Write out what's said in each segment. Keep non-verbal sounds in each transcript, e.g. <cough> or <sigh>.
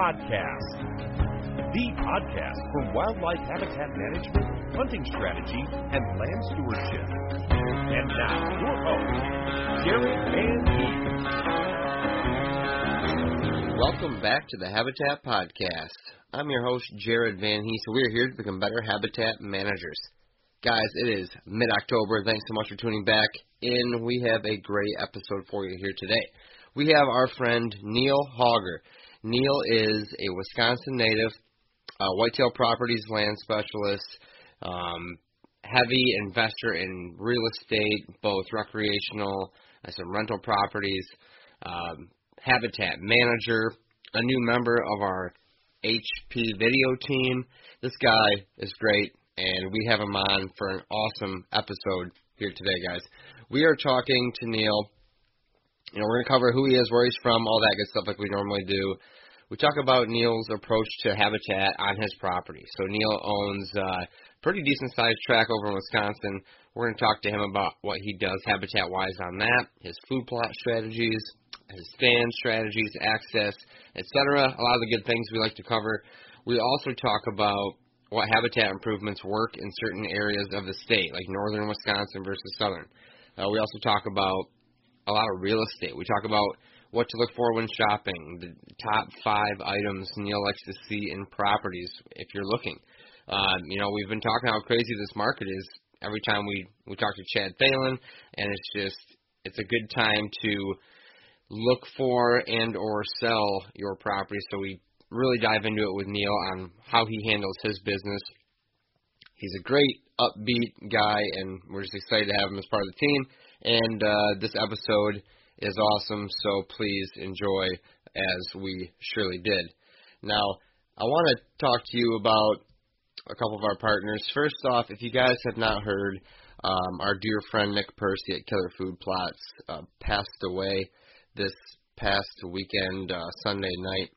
Podcast, the podcast for wildlife habitat management, hunting strategy, and land stewardship. And now, your host, Jared Van Hees. Welcome back to the Habitat Podcast. I'm your host, Jared Van Hees. We're here to become better habitat managers. Guys, it is mid October. Thanks so much for tuning back in. We have a great episode for you here today. We have our friend Neil Hauger. Neil is a Wisconsin native, uh, Whitetail Properties land specialist, um, heavy investor in real estate, both recreational and some rental properties, um, habitat manager, a new member of our HP video team. This guy is great, and we have him on for an awesome episode here today, guys. We are talking to Neil. You know, we're going to cover who he is, where he's from, all that good stuff like we normally do. We talk about Neil's approach to habitat on his property. So Neil owns a pretty decent sized track over in Wisconsin. We're going to talk to him about what he does habitat wise on that, his food plot strategies, his stand strategies, access, etc. A lot of the good things we like to cover. We also talk about what habitat improvements work in certain areas of the state, like northern Wisconsin versus southern. Uh, we also talk about a lot of real estate. We talk about what to look for when shopping, the top five items Neil likes to see in properties if you're looking. Um, you know, we've been talking how crazy this market is every time we we talk to Chad Phelan, and it's just it's a good time to look for and or sell your property. So we really dive into it with Neil on how he handles his business. He's a great upbeat guy, and we're just excited to have him as part of the team. And uh, this episode is awesome, so please enjoy as we surely did. Now, I want to talk to you about a couple of our partners. First off, if you guys have not heard, um, our dear friend Nick Percy at Killer Food Plots uh, passed away this past weekend, uh, Sunday night.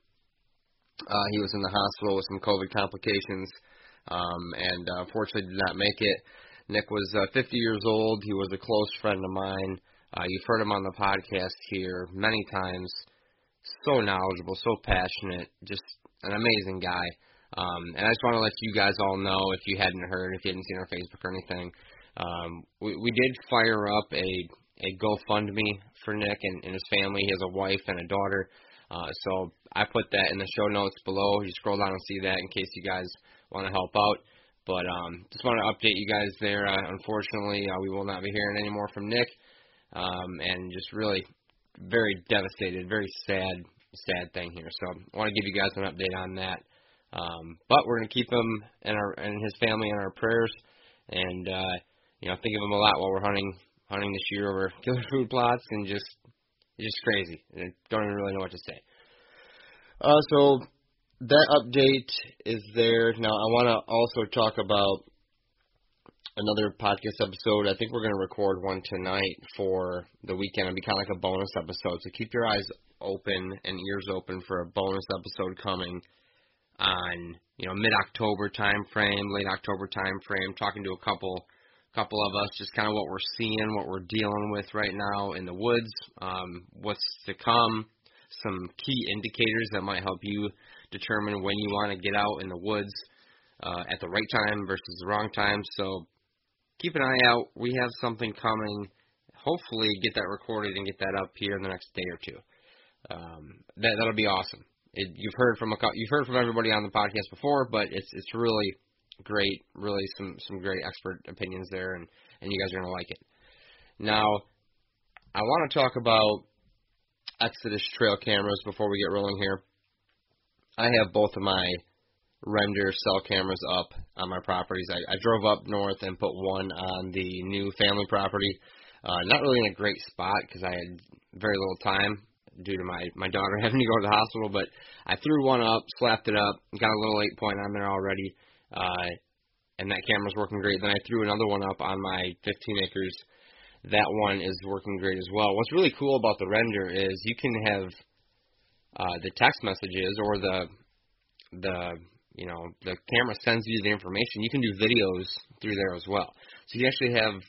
Uh, he was in the hospital with some COVID complications, um, and uh, unfortunately did not make it. Nick was uh, 50 years old. He was a close friend of mine. Uh, you've heard him on the podcast here many times. So knowledgeable, so passionate, just an amazing guy. Um, and I just want to let you guys all know, if you hadn't heard, if you hadn't seen our Facebook or anything, um, we, we did fire up a a GoFundMe for Nick and, and his family. He has a wife and a daughter. Uh, so I put that in the show notes below. You scroll down and see that in case you guys want to help out. But um, just want to update you guys there. Uh, unfortunately, uh, we will not be hearing any more from Nick, um, and just really very devastated, very sad, sad thing here. So I want to give you guys an update on that. Um, but we're going to keep him and our and his family in our prayers, and uh, you know think of him a lot while we're hunting hunting this year over <laughs> killer food plots and just just crazy. I don't even really know what to say. Uh, so that update is there. Now I want to also talk about another podcast episode. I think we're going to record one tonight for the weekend. It'll be kind of like a bonus episode. So keep your eyes open and ears open for a bonus episode coming on you know mid October time frame, late October time frame. Talking to a couple couple of us, just kind of what we're seeing, what we're dealing with right now in the woods, um, what's to come, some key indicators that might help you determine when you want to get out in the woods uh, at the right time versus the wrong time. So keep an eye out. We have something coming. Hopefully, get that recorded and get that up here in the next day or two. Um, that that'll be awesome. It, you've heard from a you've heard from everybody on the podcast before, but it's it's really great, really some some great expert opinions there, and and you guys are gonna like it. Now, I want to talk about Exodus trail cameras before we get rolling here. I have both of my render cell cameras up on my properties. I, I drove up north and put one on the new family property. Uh, not really in a great spot because I had very little time due to my my daughter <laughs> having to go to the hospital. But I threw one up, slapped it up, got a little eight point on there already, uh, and that camera's working great. Then I threw another one up on my 15 acres. That one is working great as well. What's really cool about the render is you can have uh, the text messages or the the you know the camera sends you the information. You can do videos through there as well. So you actually have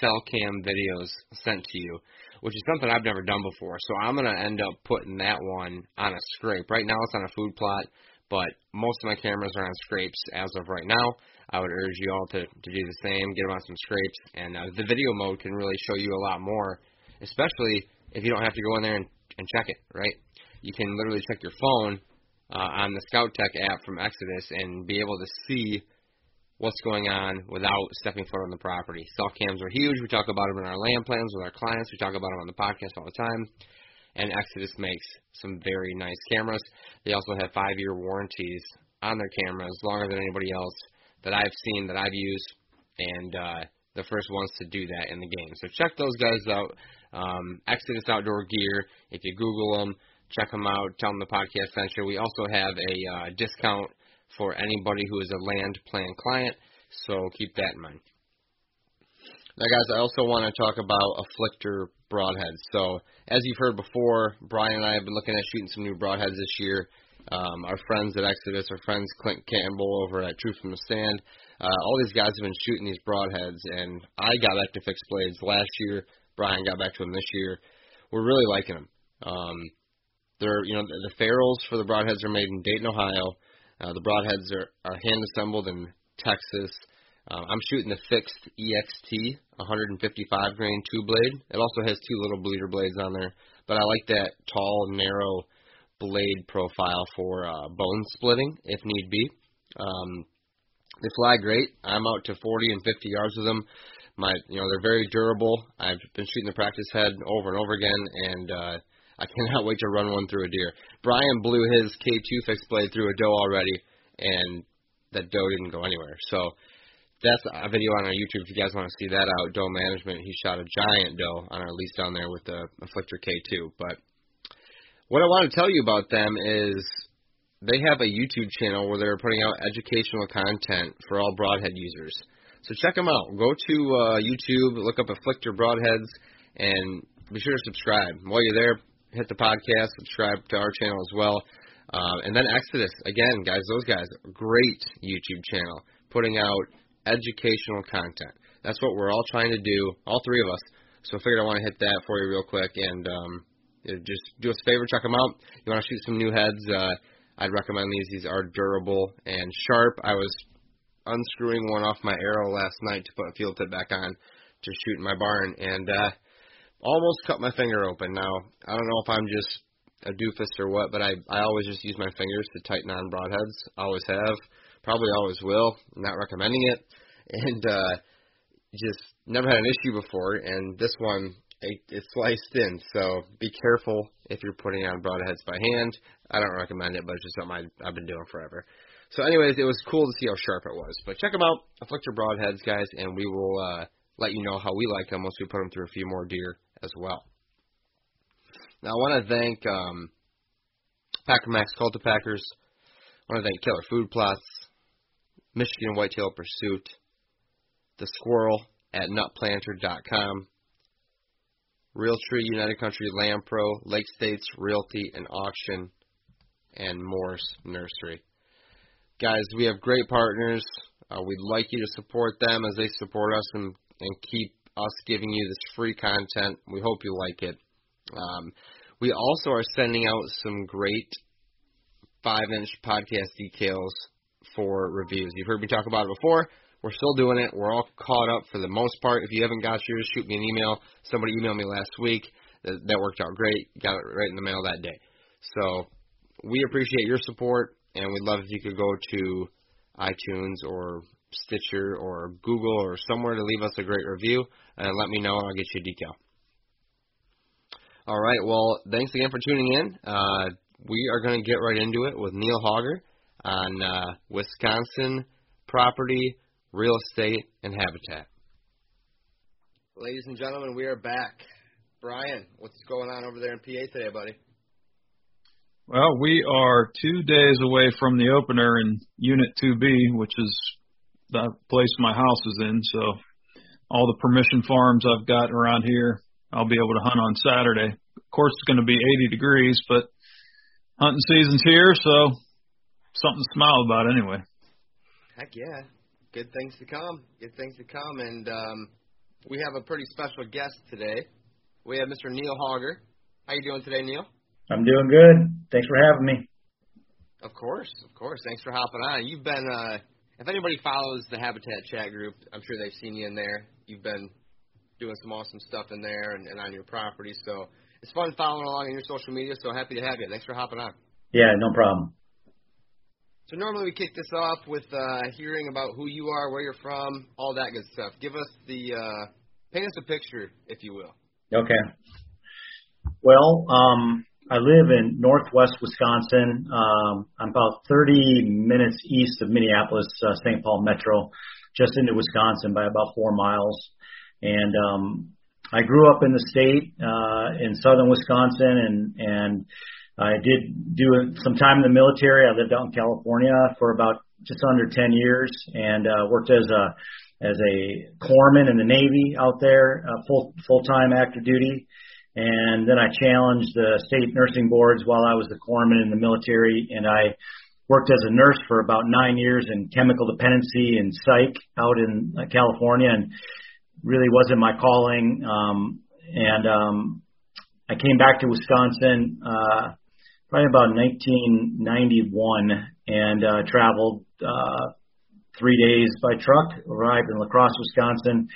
cell cam videos sent to you, which is something I've never done before. So I'm gonna end up putting that one on a scrape. Right now it's on a food plot, but most of my cameras are on scrapes as of right now. I would urge you all to, to do the same, get them on some scrapes, and uh, the video mode can really show you a lot more, especially if you don't have to go in there and, and check it, right? You can literally check your phone uh, on the Scout Tech app from Exodus and be able to see what's going on without stepping foot on the property. Cell cams are huge. We talk about them in our land plans with our clients. We talk about them on the podcast all the time. And Exodus makes some very nice cameras. They also have five-year warranties on their cameras, longer than anybody else that I've seen that I've used, and uh, the first ones to do that in the game. So check those guys out. Um, Exodus Outdoor Gear. If you Google them, check them out. Tell them the podcast you. We also have a uh, discount for anybody who is a land plan client, so keep that in mind. Now, guys, I also want to talk about afflictor broadheads. So, as you've heard before, Brian and I have been looking at shooting some new broadheads this year. Um, our friends at Exodus, our friends Clint Campbell over at Truth from the Stand, uh, all these guys have been shooting these broadheads, and I got back to fixed blades last year. Brian got back to them this year. We're really liking them. Um, they're, you know, the, ferrules for the broadheads are made in Dayton, Ohio. Uh, the broadheads are, are hand assembled in Texas. Uh, I'm shooting the fixed EXT 155 grain two blade. It also has two little bleeder blades on there, but I like that tall, narrow blade profile for uh, bone splitting if need be. Um, they fly great. I'm out to 40 and 50 yards with them. My, you know, they're very durable. I've been shooting the practice head over and over again, and uh, I cannot wait to run one through a deer. Brian blew his K2 fixed blade through a doe already, and that doe didn't go anywhere. So that's a video on our YouTube if you guys want to see that out. Doe management. He shot a giant doe on our lease down there with the Afflictor K2. But what I want to tell you about them is they have a YouTube channel where they're putting out educational content for all broadhead users. So check them out. Go to uh, YouTube, look up Afflictor Broadheads, and be sure to subscribe. While you're there, hit the podcast, subscribe to our channel as well. Uh, and then Exodus, again, guys, those guys, great YouTube channel, putting out educational content. That's what we're all trying to do, all three of us. So I figured I want to hit that for you real quick and um, just do us a favor, check them out. You want to shoot some new heads? Uh, I'd recommend these. These are durable and sharp. I was unscrewing one off my arrow last night to put a field tip back on to shoot in my barn, and uh, almost cut my finger open. Now I don't know if I'm just a doofus or what, but I I always just use my fingers to tighten on broadheads. Always have, probably always will. not recommending it, <laughs> and uh, just never had an issue before. And this one it, it's sliced in, so be careful if you're putting on broadheads by hand. I don't recommend it, but it's just something I, I've been doing forever. So, anyways, it was cool to see how sharp it was. But check them out, Afflictor Broadheads, guys, and we will uh, let you know how we like them once we put them through a few more deer as well. Now, I want to thank um, Packer Max Cultipackers. I want to thank Killer Food Plots, Michigan Whitetail Pursuit, The Squirrel at nutplanter.com, Realtree United Country Land Pro, Lake States Realty and Auction, and Morse Nursery. Guys, we have great partners. Uh, we'd like you to support them as they support us and, and keep us giving you this free content. We hope you like it. Um, we also are sending out some great five inch podcast decals for reviews. You've heard me talk about it before. We're still doing it. We're all caught up for the most part. If you haven't got yours, shoot me an email. Somebody emailed me last week. That, that worked out great. Got it right in the mail that day. So we appreciate your support, and we'd love if you could go to iTunes or Stitcher or Google or somewhere to leave us a great review and let me know, and I'll get you a decal. All right. Well, thanks again for tuning in. Uh, we are going to get right into it with Neil Hauger on uh, Wisconsin property, real estate, and habitat. Ladies and gentlemen, we are back. Brian, what's going on over there in PA today, buddy? Well, we are two days away from the opener in Unit 2B, which is the place my house is in. So all the permission farms I've got around here, I'll be able to hunt on Saturday. Of course, it's going to be 80 degrees, but hunting season's here, so something to smile about anyway. Heck yeah. Good things to come. Good things to come. And um, we have a pretty special guest today. We have Mr. Neil Hauger. How you doing today, Neil? I'm doing good. Thanks for having me. Of course, of course. Thanks for hopping on. You've been, uh, if anybody follows the Habitat chat group, I'm sure they've seen you in there. You've been doing some awesome stuff in there and, and on your property. So it's fun following along on your social media. So happy to have you. Thanks for hopping on. Yeah, no problem. So normally we kick this off with uh, hearing about who you are, where you're from, all that good stuff. Give us the uh, paint us a picture, if you will. Okay. Well, um, I live in northwest Wisconsin. Um, I'm about 30 minutes east of Minneapolis, uh, St. Paul Metro, just into Wisconsin by about four miles. And um, I grew up in the state uh, in southern Wisconsin, and and I did do some time in the military. I lived out in California for about just under 10 years, and uh, worked as a as a corpsman in the Navy out there, uh, full full time active duty and then I challenged the state nursing boards while I was the corpsman in the military, and I worked as a nurse for about nine years in chemical dependency and psych out in uh, California, and really wasn't my calling. Um, and um, I came back to Wisconsin uh, probably about 1991, and uh, traveled uh, three days by truck, arrived in La Crosse, Wisconsin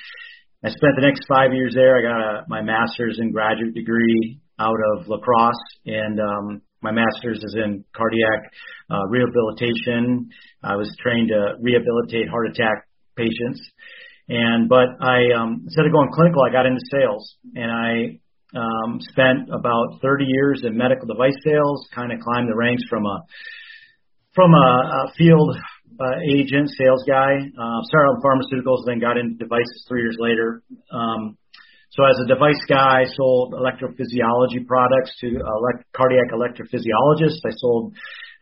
I spent the next five years there. I got a, my master's and graduate degree out of La Crosse, and um, my master's is in cardiac uh, rehabilitation. I was trained to rehabilitate heart attack patients, and but I um, instead of going clinical, I got into sales, and I um, spent about 30 years in medical device sales. Kind of climbed the ranks from a from a, a field uh, agent, sales guy. Uh, started on pharmaceuticals, then got into devices three years later. Um, so as a device guy, I sold electrophysiology products to elect- cardiac electrophysiologists. I sold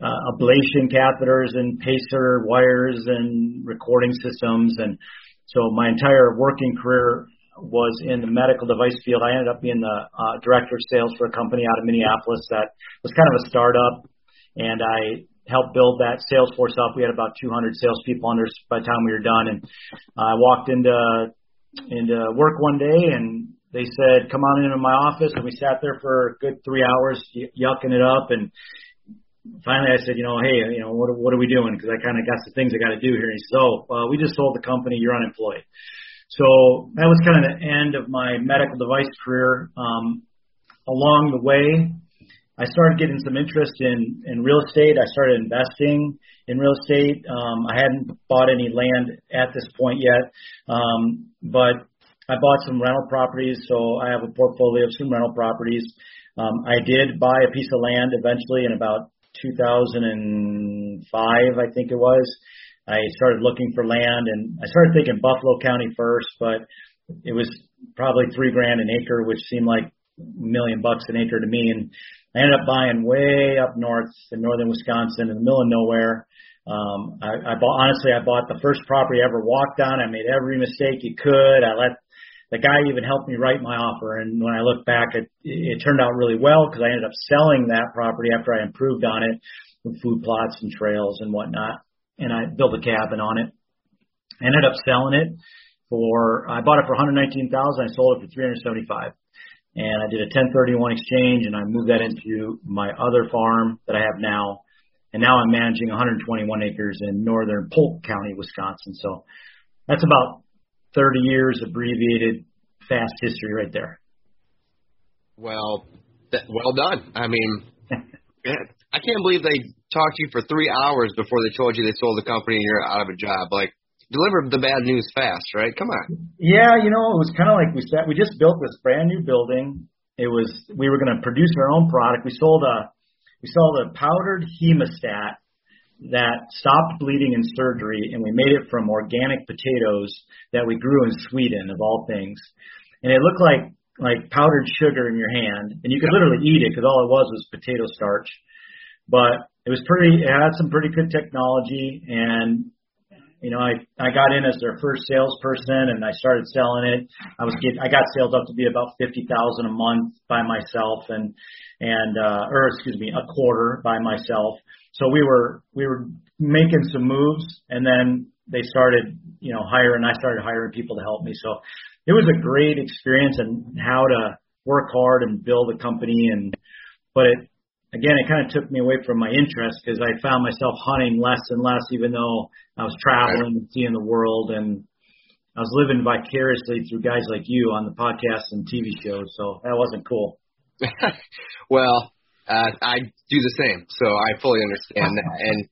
uh, ablation catheters and pacer wires and recording systems. And so my entire working career was in the medical device field. I ended up being the uh, director of sales for a company out of Minneapolis that was kind of a startup. And I helped build that sales force up. We had about 200 salespeople under by the time we were done. And I walked into into work one day, and they said, "Come on into my office." And we sat there for a good three hours, yucking it up. And finally, I said, "You know, hey, you know, what what are we doing?" Because I kind of got some things I got to do here. And he said, "Oh, uh, we just sold the company. You're unemployed." So that was kind of the end of my medical device career. Um, along the way, I started getting some interest in in real estate. I started investing in real estate. Um, I hadn't bought any land at this point yet, um, but I bought some rental properties. So I have a portfolio of some rental properties. Um, I did buy a piece of land eventually in about 2005, I think it was. I started looking for land and I started thinking Buffalo County first, but it was probably three grand an acre, which seemed like a million bucks an acre to me. And I ended up buying way up north in northern Wisconsin in the middle of nowhere. Um, I, I bought, honestly, I bought the first property I ever walked on. I made every mistake you could. I let the guy even helped me write my offer. And when I look back, it, it turned out really well because I ended up selling that property after I improved on it with food plots and trails and whatnot. And I built a cabin on it. I ended up selling it for, I bought it for 119,000. I sold it for 375 and I did a 1031 exchange and I moved that into my other farm that I have now. And now I'm managing 121 acres in northern Polk County, Wisconsin. So that's about 30 years abbreviated fast history right there. Well, that, well done. I mean, <laughs> I can't believe they talked to you for three hours before they told you they sold the company and you're out of a job. Like, deliver the bad news fast, right? Come on. Yeah, you know, it was kind of like we said. We just built this brand new building. It was we were going to produce our own product. We sold a we sold a powdered hemostat that stopped bleeding in surgery, and we made it from organic potatoes that we grew in Sweden, of all things. And it looked like like powdered sugar in your hand, and you could literally eat it because all it was was potato starch. But it was pretty. It had some pretty good technology, and you know, I I got in as their first salesperson, and I started selling it. I was get I got sales up to be about fifty thousand a month by myself, and and uh, or excuse me, a quarter by myself. So we were we were making some moves, and then they started you know hiring. I started hiring people to help me. So it was a great experience and how to work hard and build a company and but it again, it kind of took me away from my interest because I found myself hunting less and less, even though I was traveling and seeing the world, and I was living vicariously through guys like you on the podcasts and TV shows. So that wasn't cool. <laughs> well, uh, I do the same, so I fully understand that. <laughs> And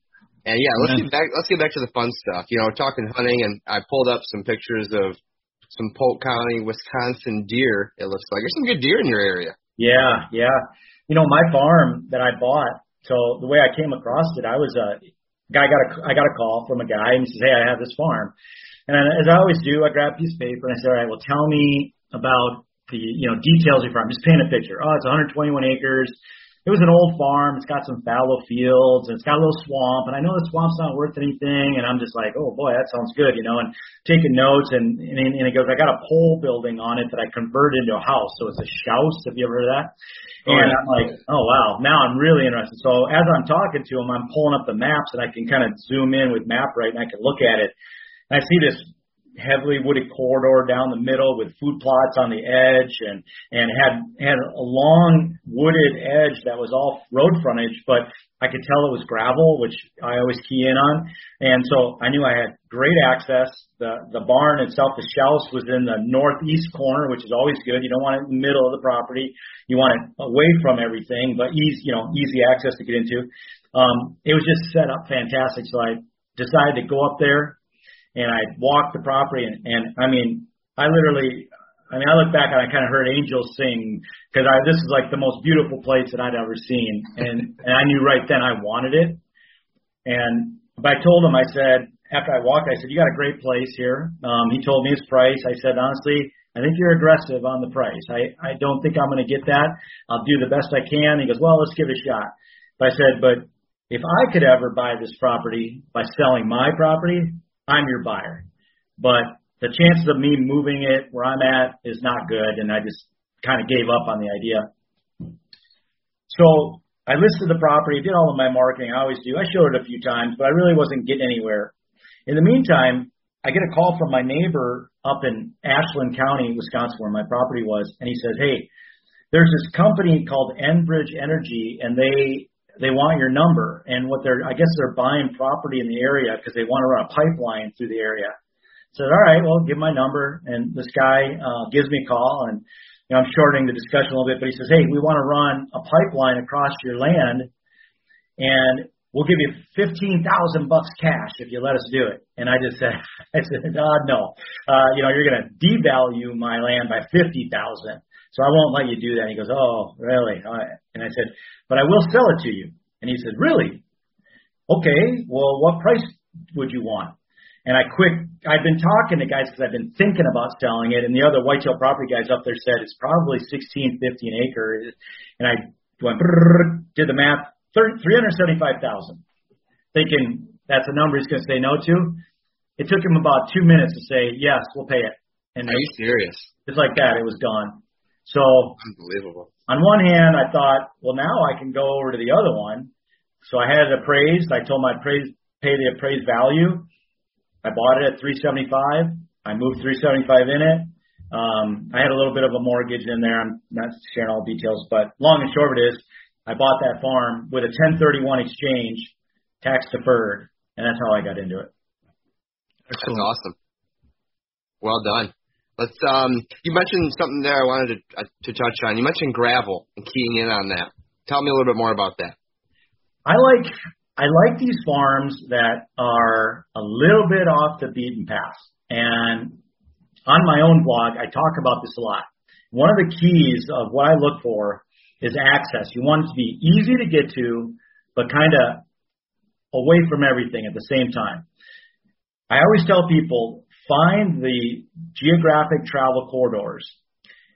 and yeah, let's get back. Let's get back to the fun stuff. You know, talking hunting, and I pulled up some pictures of some Polk County, Wisconsin deer. It looks like there's some good deer in your area. Yeah, yeah you know, my farm that I bought. So the way I came across it, I was a guy got a I got a call from a guy and he says, "Hey, I have this farm." And as I always do, I grab a piece of paper and I say, "All right, well, tell me about the you know details of your farm. Just paint a picture. Oh, it's 121 acres it was an old farm. It's got some fallow fields and it's got a little swamp. And I know the swamp's not worth anything. And I'm just like, oh boy, that sounds good, you know. And taking notes and and, and it goes, I got a pole building on it that I converted into a house. So it's a house. Have you ever heard of that? Oh, and I'm like, oh wow, now I'm really interested. So as I'm talking to him, I'm pulling up the maps and I can kind of zoom in with MapRight and I can look at it. And I see this heavily wooded corridor down the middle with food plots on the edge and and had had a long wooded edge that was all road frontage but I could tell it was gravel which I always key in on. And so I knew I had great access. The the barn itself the house was in the northeast corner which is always good. You don't want it in the middle of the property. You want it away from everything but easy you know easy access to get into. Um it was just set up fantastic so I decided to go up there and I walked the property and, and I mean, I literally, I mean, I look back and I kind of heard angels sing because I, this is like the most beautiful place that I'd ever seen. And, and I knew right then I wanted it. And, but I told him, I said, after I walked, I said, you got a great place here. Um, he told me his price. I said, honestly, I think you're aggressive on the price. I, I don't think I'm going to get that. I'll do the best I can. He goes, well, let's give it a shot. But I said, but if I could ever buy this property by selling my property, I'm your buyer. But the chances of me moving it where I'm at is not good, and I just kind of gave up on the idea. So I listed the property, did all of my marketing. I always do. I showed it a few times, but I really wasn't getting anywhere. In the meantime, I get a call from my neighbor up in Ashland County, Wisconsin, where my property was, and he says, "Hey, there's this company called Enbridge Energy, and they they want your number and what they're I guess they're buying property in the area because they want to run a pipeline through the area. So all right, well give my number and this guy uh, gives me a call and you know I'm shortening the discussion a little bit, but he says, hey, we want to run a pipeline across your land and we'll give you fifteen thousand bucks cash if you let us do it. And I just said, <laughs> I said, God no, uh, you know you're going to devalue my land by fifty thousand. So I won't let you do that. He goes, oh, really? And I said, but I will sell it to you. And he said, really? Okay, well, what price would you want? And I quick, I've been talking to guys because I've been thinking about selling it, and the other whitetail property guys up there said it's probably sixteen fifty an acre, and I went did the math, three hundred seventy five thousand, thinking that's a number he's going to say no to. It took him about two minutes to say yes, we'll pay it. And Are you serious? Just like that, it was gone. So unbelievable. On one hand, I thought, well, now I can go over to the other one. So I had it appraised. I told my appraised pay the appraised value. I bought it at 375. I moved 375 in it. Um, I had a little bit of a mortgage in there. I'm not sharing all the details, but long and short of it is, I bought that farm with a 1031 exchange, tax deferred, and that's how I got into it. Excellent. That's awesome. Well done. Let's. Um, you mentioned something there I wanted to uh, to touch on. You mentioned gravel and keying in on that. Tell me a little bit more about that. I like I like these farms that are a little bit off the beaten path. And on my own blog, I talk about this a lot. One of the keys of what I look for is access. You want it to be easy to get to, but kind of away from everything at the same time. I always tell people find the geographic travel corridors.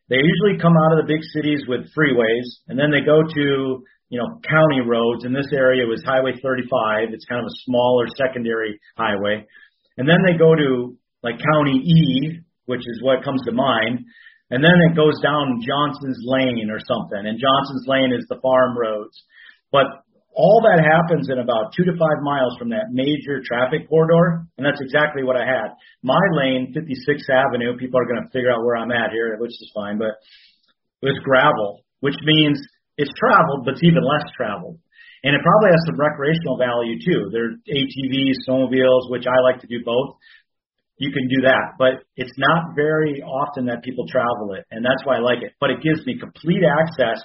They usually come out of the big cities with freeways, and then they go to you know, county roads. In this area was Highway 35. It's kind of a smaller secondary highway. And then they go to like County E, which is what comes to mind. And then it goes down Johnson's Lane or something. And Johnson's Lane is the farm roads. But all that happens in about two to five miles from that major traffic corridor. And that's exactly what I had. My lane, 56th Avenue, people are going to figure out where I'm at here, which is fine, but it was gravel, which means it's traveled, but it's even less traveled. And it probably has some recreational value too. There are ATVs, snowmobiles, which I like to do both. You can do that, but it's not very often that people travel it, and that's why I like it. But it gives me complete access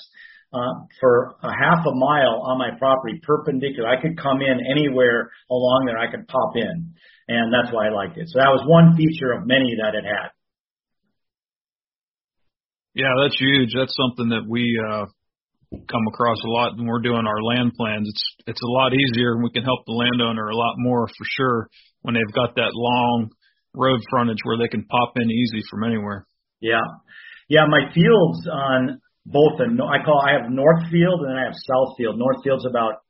uh, for a half a mile on my property, perpendicular. I could come in anywhere along there. I could pop in, and that's why I liked it. So that was one feature of many that it had. Yeah, that's huge. That's something that we uh, come across a lot when we're doing our land plans. It's it's a lot easier and we can help the landowner a lot more for sure when they've got that long road frontage where they can pop in easy from anywhere. Yeah. Yeah, my fields on both the I call I have north field and then I have south field. North field's about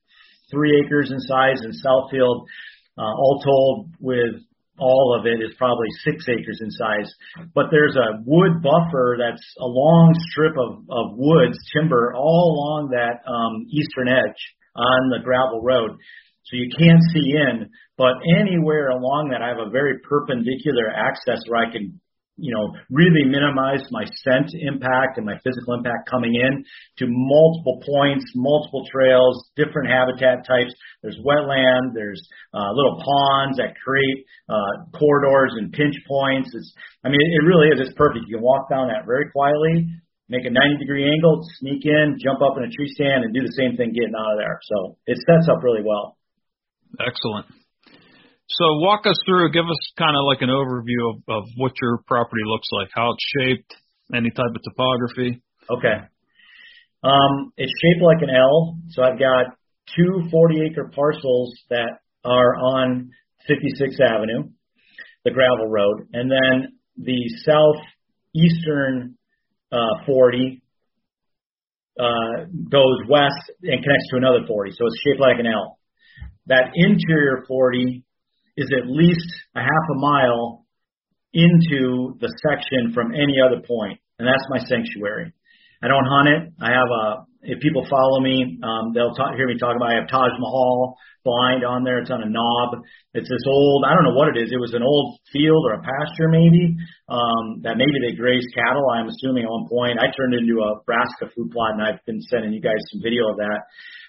three acres in size and south field uh, all told with all of it is probably six acres in size. But there's a wood buffer that's a long strip of, of woods, timber, all along that um, eastern edge on the gravel road. So you can't see in, but anywhere along that, I have a very perpendicular access where I can you know, really minimize my scent impact and my physical impact coming in to multiple points, multiple trails, different habitat types. There's wetland, there's uh, little ponds that create uh, corridors and pinch points. It's, I mean, it really is. It's perfect. You can walk down that very quietly, make a 90 degree angle, sneak in, jump up in a tree stand, and do the same thing getting out of there. So it sets up really well. Excellent. So walk us through, give us kind of like an overview of, of what your property looks like, how it's shaped, any type of topography. Okay. Um, it's shaped like an L. So I've got two 40 acre parcels that are on 56th Avenue, the gravel road, and then the southeastern uh, 40 uh, goes west and connects to another 40. So it's shaped like an L. That interior 40 is at least a half a mile into the section from any other point, and that's my sanctuary. I don't hunt it. I have a. If people follow me, um, they'll talk, hear me talk about. I have Taj Mahal blind on there. It's on a knob. It's this old. I don't know what it is. It was an old field or a pasture maybe. Um, that maybe they grazed cattle. I'm assuming at one point. I turned into a brassica food plot, and I've been sending you guys some video of that.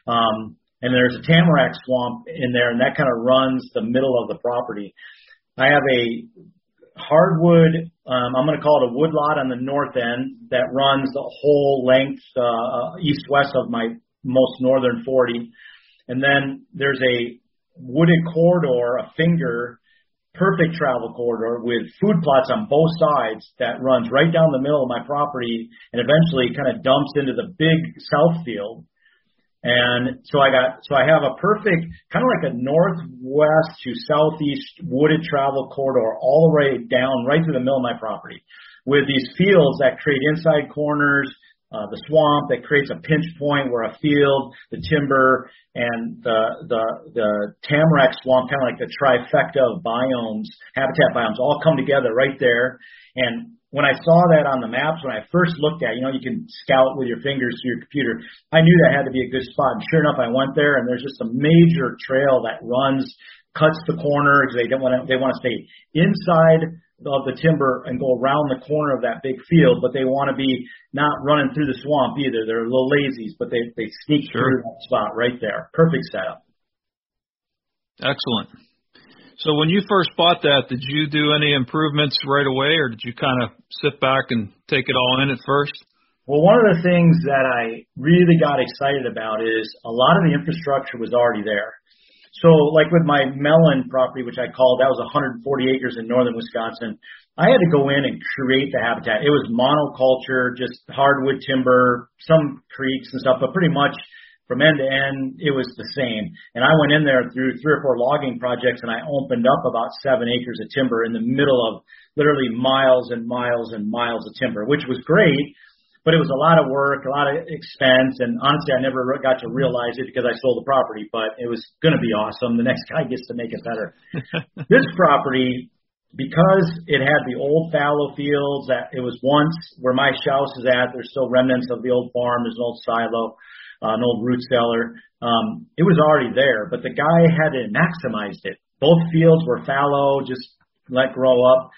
Um, and there's a tamarack swamp in there, and that kind of runs the middle of the property. I have a hardwood, um, I'm going to call it a woodlot on the north end that runs the whole length uh, east-west of my most northern 40. And then there's a wooded corridor, a finger, perfect travel corridor with food plots on both sides that runs right down the middle of my property and eventually kind of dumps into the big south field And so I got, so I have a perfect, kind of like a northwest to southeast wooded travel corridor all the way down right through the middle of my property with these fields that create inside corners, uh, the swamp that creates a pinch point where a field, the timber, and the the the tamarack swamp, kind of like the trifecta of biomes, habitat biomes, all come together right there. And when I saw that on the maps, when I first looked at, you know, you can scout with your fingers through your computer. I knew that had to be a good spot, and sure enough, I went there, and there's just a major trail that runs, cuts the corner because they don't want to. They want to stay inside of the timber and go around the corner of that big field, but they want to be not running through the swamp either. They're a little lazies, but they they sneak sure. through that spot right there. Perfect setup. Excellent. So when you first bought that, did you do any improvements right away, or did you kind of sit back and take it all in at first? Well, one of the things that I really got excited about is a lot of the infrastructure was already there. So, like with my Mellen property, which I called, that was 140 acres in northern Wisconsin. I had to go in and create the habitat. It was monoculture, just hardwood timber, some creeks and stuff, but pretty much from end to end, it was the same. And I went in there through three or four logging projects and I opened up about seven acres of timber in the middle of literally miles and miles and miles of timber, which was great, but it was a lot of work, a lot of expense. And honestly, I never got to realize it because I sold the property, but it was going to be awesome. The next <laughs> guy gets to make it better. <laughs> this property, because it had the old fallow fields that it was once where my house is at, there's still remnants of the old farm, there's an old silo uh, an old root cellar. Um, it was already there, but the guy had it maximized it. Both fields were fallow, just let grow up.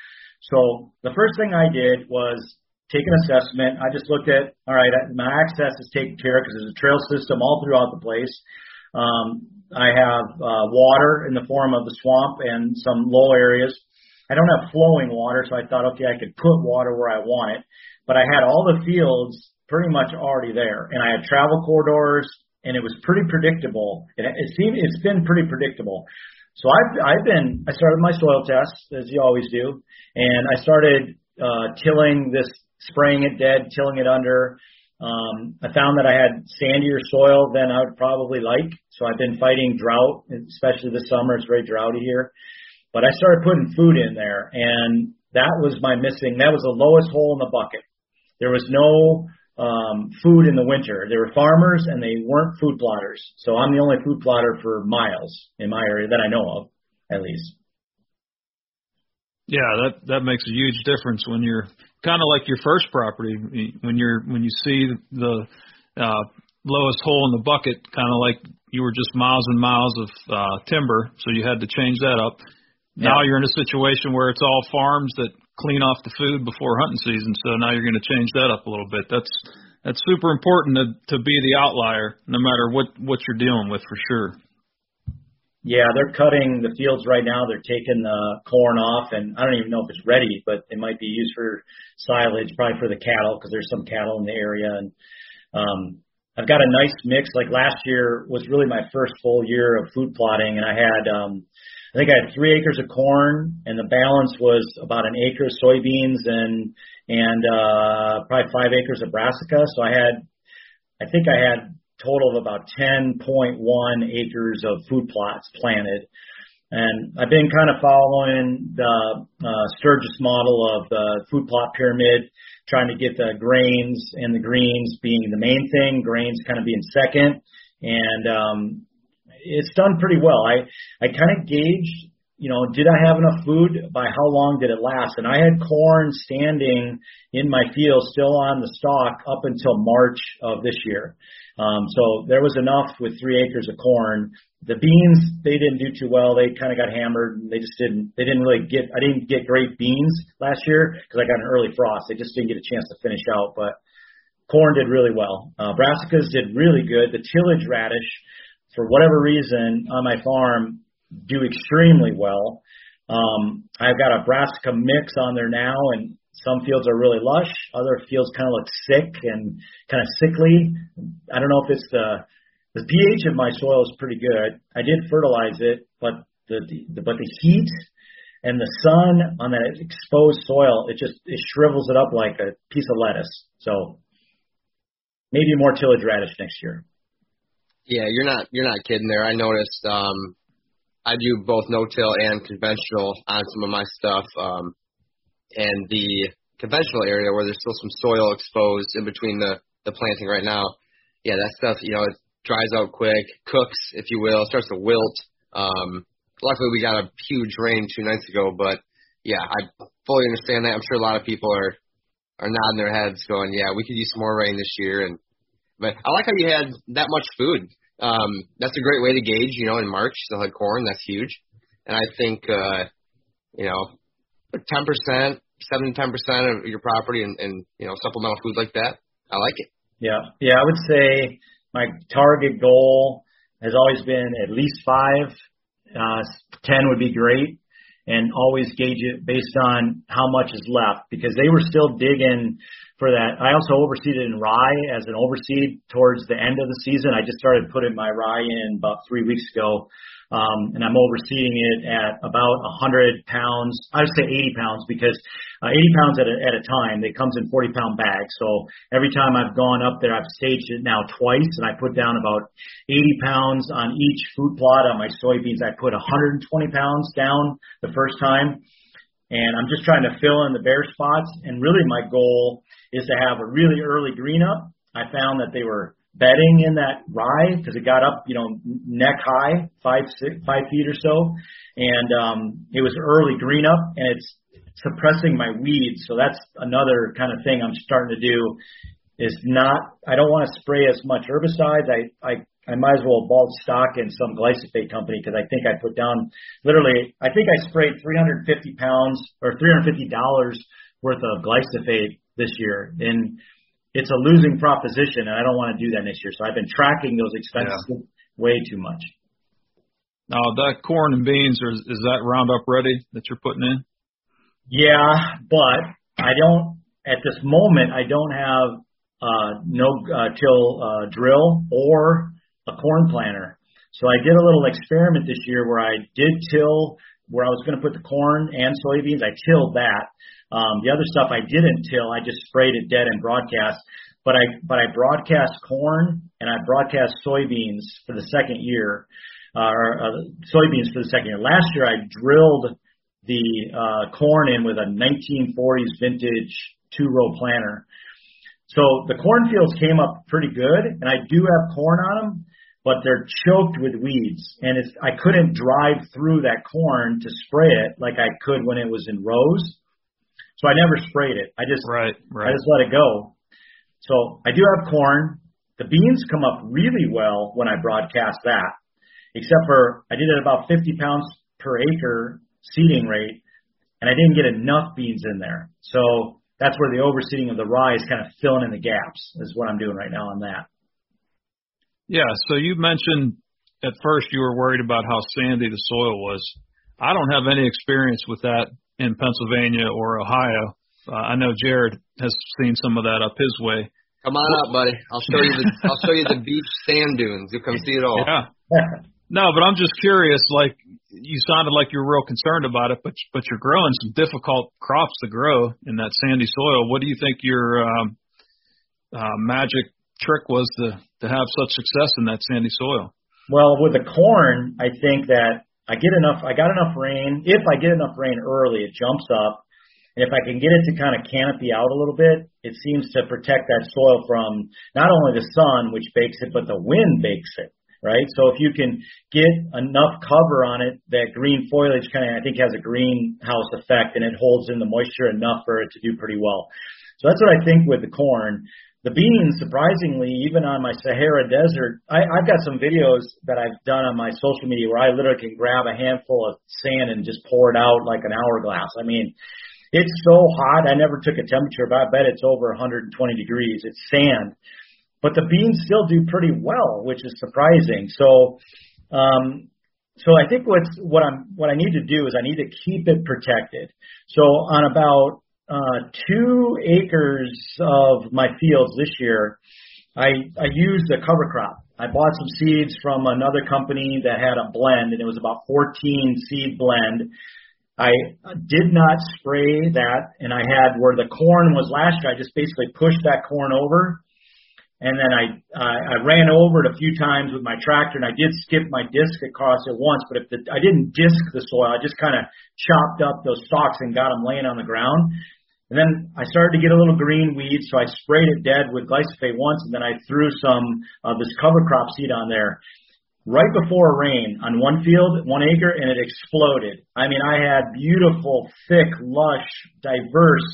So the first thing I did was take an assessment. I just looked at, all right, my access is taken care of because there's a trail system all throughout the place. Um, I have uh, water in the form of the swamp and some low areas. I don't have flowing water, so I thought, okay, I could put water where I want it. But I had all the fields pretty much already there. And I had travel corridors, and it was pretty predictable. It, it seemed it's been pretty predictable. So I've I've been I started my soil test as you always do, and I started uh, tilling this, spraying it dead, tilling it under. Um, I found that I had sandier soil than I would probably like, so I've been fighting drought, especially this summer. It's very droughty here. But I started putting food in there, and that was my missing. That was the lowest hole in the bucket. There was no um, food in the winter. They were farmers and they weren't food plotters. So I'm the only food plotter for miles in my area that I know of, at least. Yeah, that that makes a huge difference when you're kind of like your first property when you're when you see the uh, lowest hole in the bucket, kind of like you were just miles and miles of uh, timber, so you had to change that up. Yeah. Now you're in a situation where it's all farms that clean off the food before hunting season. So now you're going to change that up a little bit. That's that's super important to to be the outlier, no matter what what you're dealing with, for sure. Yeah, they're cutting the fields right now. They're taking the corn off, and I don't even know if it's ready, but it might be used for silage, probably for the cattle, because there's some cattle in the area. And um, I've got a nice mix. Like last year was really my first full year of food plotting, and I had um, I think I had three acres of corn, and the balance was about an acre of soybeans and and uh, probably five acres of brassica. So I had, I think I had total of about 10.1 acres of food plots planted. And I've been kind of following the uh, Sturgis model of the food plot pyramid, trying to get the grains and the greens being the main thing, grains kind of being second, and um, it's done pretty well. I I kind of gauged, you know, did I have enough food? By how long did it last? And I had corn standing in my field, still on the stalk, up until March of this year. Um, so there was enough with three acres of corn. The beans they didn't do too well. They kind of got hammered. They just didn't. They didn't really get. I didn't get great beans last year because I got an early frost. They just didn't get a chance to finish out, but. Corn did really well. Uh, brassicas did really good. The tillage radish, for whatever reason on my farm do extremely well. Um, I've got a brassica mix on there now, and some fields are really lush. Other fields kind of look sick and kind of sickly. I don't know if it's the the pH of my soil is pretty good. I did fertilize it, but the, the but the heat and the sun on that exposed soil, it just it shrivels it up like a piece of lettuce. So maybe more tillage radish next year. Yeah, you're not you're not kidding there. I noticed um I do both no-till and conventional on some of my stuff. Um and the conventional area where there's still some soil exposed in between the the planting right now. Yeah, that stuff, you know, it dries out quick, cooks, if you will, starts to wilt. Um luckily we got a huge rain two nights ago, but yeah, I fully understand that. I'm sure a lot of people are are nodding their heads, going, "Yeah, we could use some more rain this year." And but I like how you had that much food. Um, that's a great way to gauge. You know, in March they'll have corn. That's huge. And I think uh, you know, ten percent, seven to ten percent of your property and, and you know supplemental food like that. I like it. Yeah, yeah. I would say my target goal has always been at least five. Uh, ten would be great and always gauge it based on how much is left because they were still digging for that. I also overseeded in rye as an overseed towards the end of the season. I just started putting my rye in about three weeks ago um, and I'm overseeding it at about 100 pounds. I would say 80 pounds because uh, 80 pounds at a, at a time. It comes in 40 pound bags. So every time I've gone up there, I've staged it now twice, and I put down about 80 pounds on each food plot. On my soybeans, I put 120 pounds down the first time. And I'm just trying to fill in the bare spots. And really, my goal is to have a really early green up. I found that they were bedding in that rye because it got up, you know, neck high, five six, five feet or so, and um, it was early green up, and it's suppressing my weeds. So that's another kind of thing I'm starting to do. Is not I don't want to spray as much herbicides. I I I might as well bulk stock in some glyphosate company because I think I put down literally I think I sprayed 350 pounds or 350 dollars worth of glyphosate this year and it's a losing proposition, and I don't want to do that next year. So I've been tracking those expenses yeah. way too much. Now that corn and beans, is, is that Roundup ready that you're putting in? Yeah, but I don't at this moment. I don't have uh, no uh, till uh, drill or a corn planter. So I did a little experiment this year where I did till where I was going to put the corn and soybeans. I tilled that. Um, the other stuff I didn't till, I just sprayed it dead and broadcast. But I but I broadcast corn and I broadcast soybeans for the second year, uh, or uh, soybeans for the second year. Last year I drilled the uh, corn in with a 1940s vintage two row planter. So the cornfields came up pretty good, and I do have corn on them, but they're choked with weeds, and it's I couldn't drive through that corn to spray it like I could when it was in rows. So I never sprayed it. I just right, right. I just let it go. So I do have corn. The beans come up really well when I broadcast that, except for I did it about 50 pounds per acre seeding rate, and I didn't get enough beans in there. So that's where the overseeding of the rye is kind of filling in the gaps. Is what I'm doing right now on that. Yeah. So you mentioned at first you were worried about how sandy the soil was. I don't have any experience with that in Pennsylvania or Ohio. Uh, I know Jared has seen some of that up his way. Come on up, buddy. I'll show you the I'll show you the beach sand dunes. You'll come see it all. <laughs> Yeah. <laughs> No, but I'm just curious. Like you sounded like you're real concerned about it, but but you're growing some difficult crops to grow in that sandy soil. What do you think your um, uh, magic trick was to to have such success in that sandy soil? Well, with the corn, I think that I get enough, I got enough rain. If I get enough rain early, it jumps up. And if I can get it to kind of canopy out a little bit, it seems to protect that soil from not only the sun, which bakes it, but the wind bakes it, right? So if you can get enough cover on it, that green foliage kind of, I think, has a greenhouse effect and it holds in the moisture enough for it to do pretty well. So that's what I think with the corn the beans, surprisingly, even on my Sahara Desert, I, I've got some videos that I've done on my social media where I literally can grab a handful of sand and just pour it out like an hourglass. I mean, it's so hot. I never took a temperature, but I bet it's over 120 degrees. It's sand, but the beans still do pretty well, which is surprising. So, um, so I think what's what I'm what I need to do is I need to keep it protected. So on about uh, two acres of my fields this year, I, I used a cover crop. I bought some seeds from another company that had a blend, and it was about 14 seed blend. I did not spray that, and I had where the corn was last year. I just basically pushed that corn over, and then I, I I ran over it a few times with my tractor, and I did skip my disc across it once. But if the, I didn't disc the soil, I just kind of chopped up those stalks and got them laying on the ground. And then I started to get a little green weed, so I sprayed it dead with glyphosate once, and then I threw some of this cover crop seed on there right before a rain on one field, one acre, and it exploded. I mean, I had beautiful, thick, lush, diverse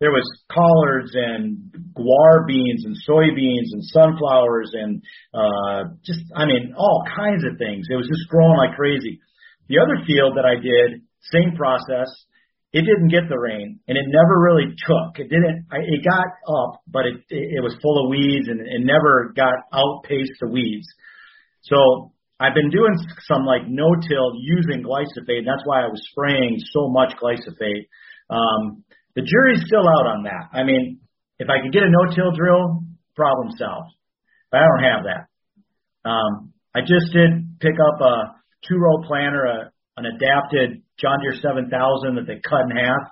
there was collards and guar beans and soybeans and sunflowers and uh, just I mean all kinds of things. It was just growing like crazy. The other field that I did, same process. It didn't get the rain, and it never really took. It didn't. I, it got up, but it it was full of weeds, and it never got outpaced the weeds. So I've been doing some like no-till using glyphosate, that's why I was spraying so much glyphosate. Um, the jury's still out on that. I mean, if I could get a no-till drill, problem solved. But I don't have that. Um, I just did pick up a two-row planter, a, an adapted John Deere 7000 that they cut in half.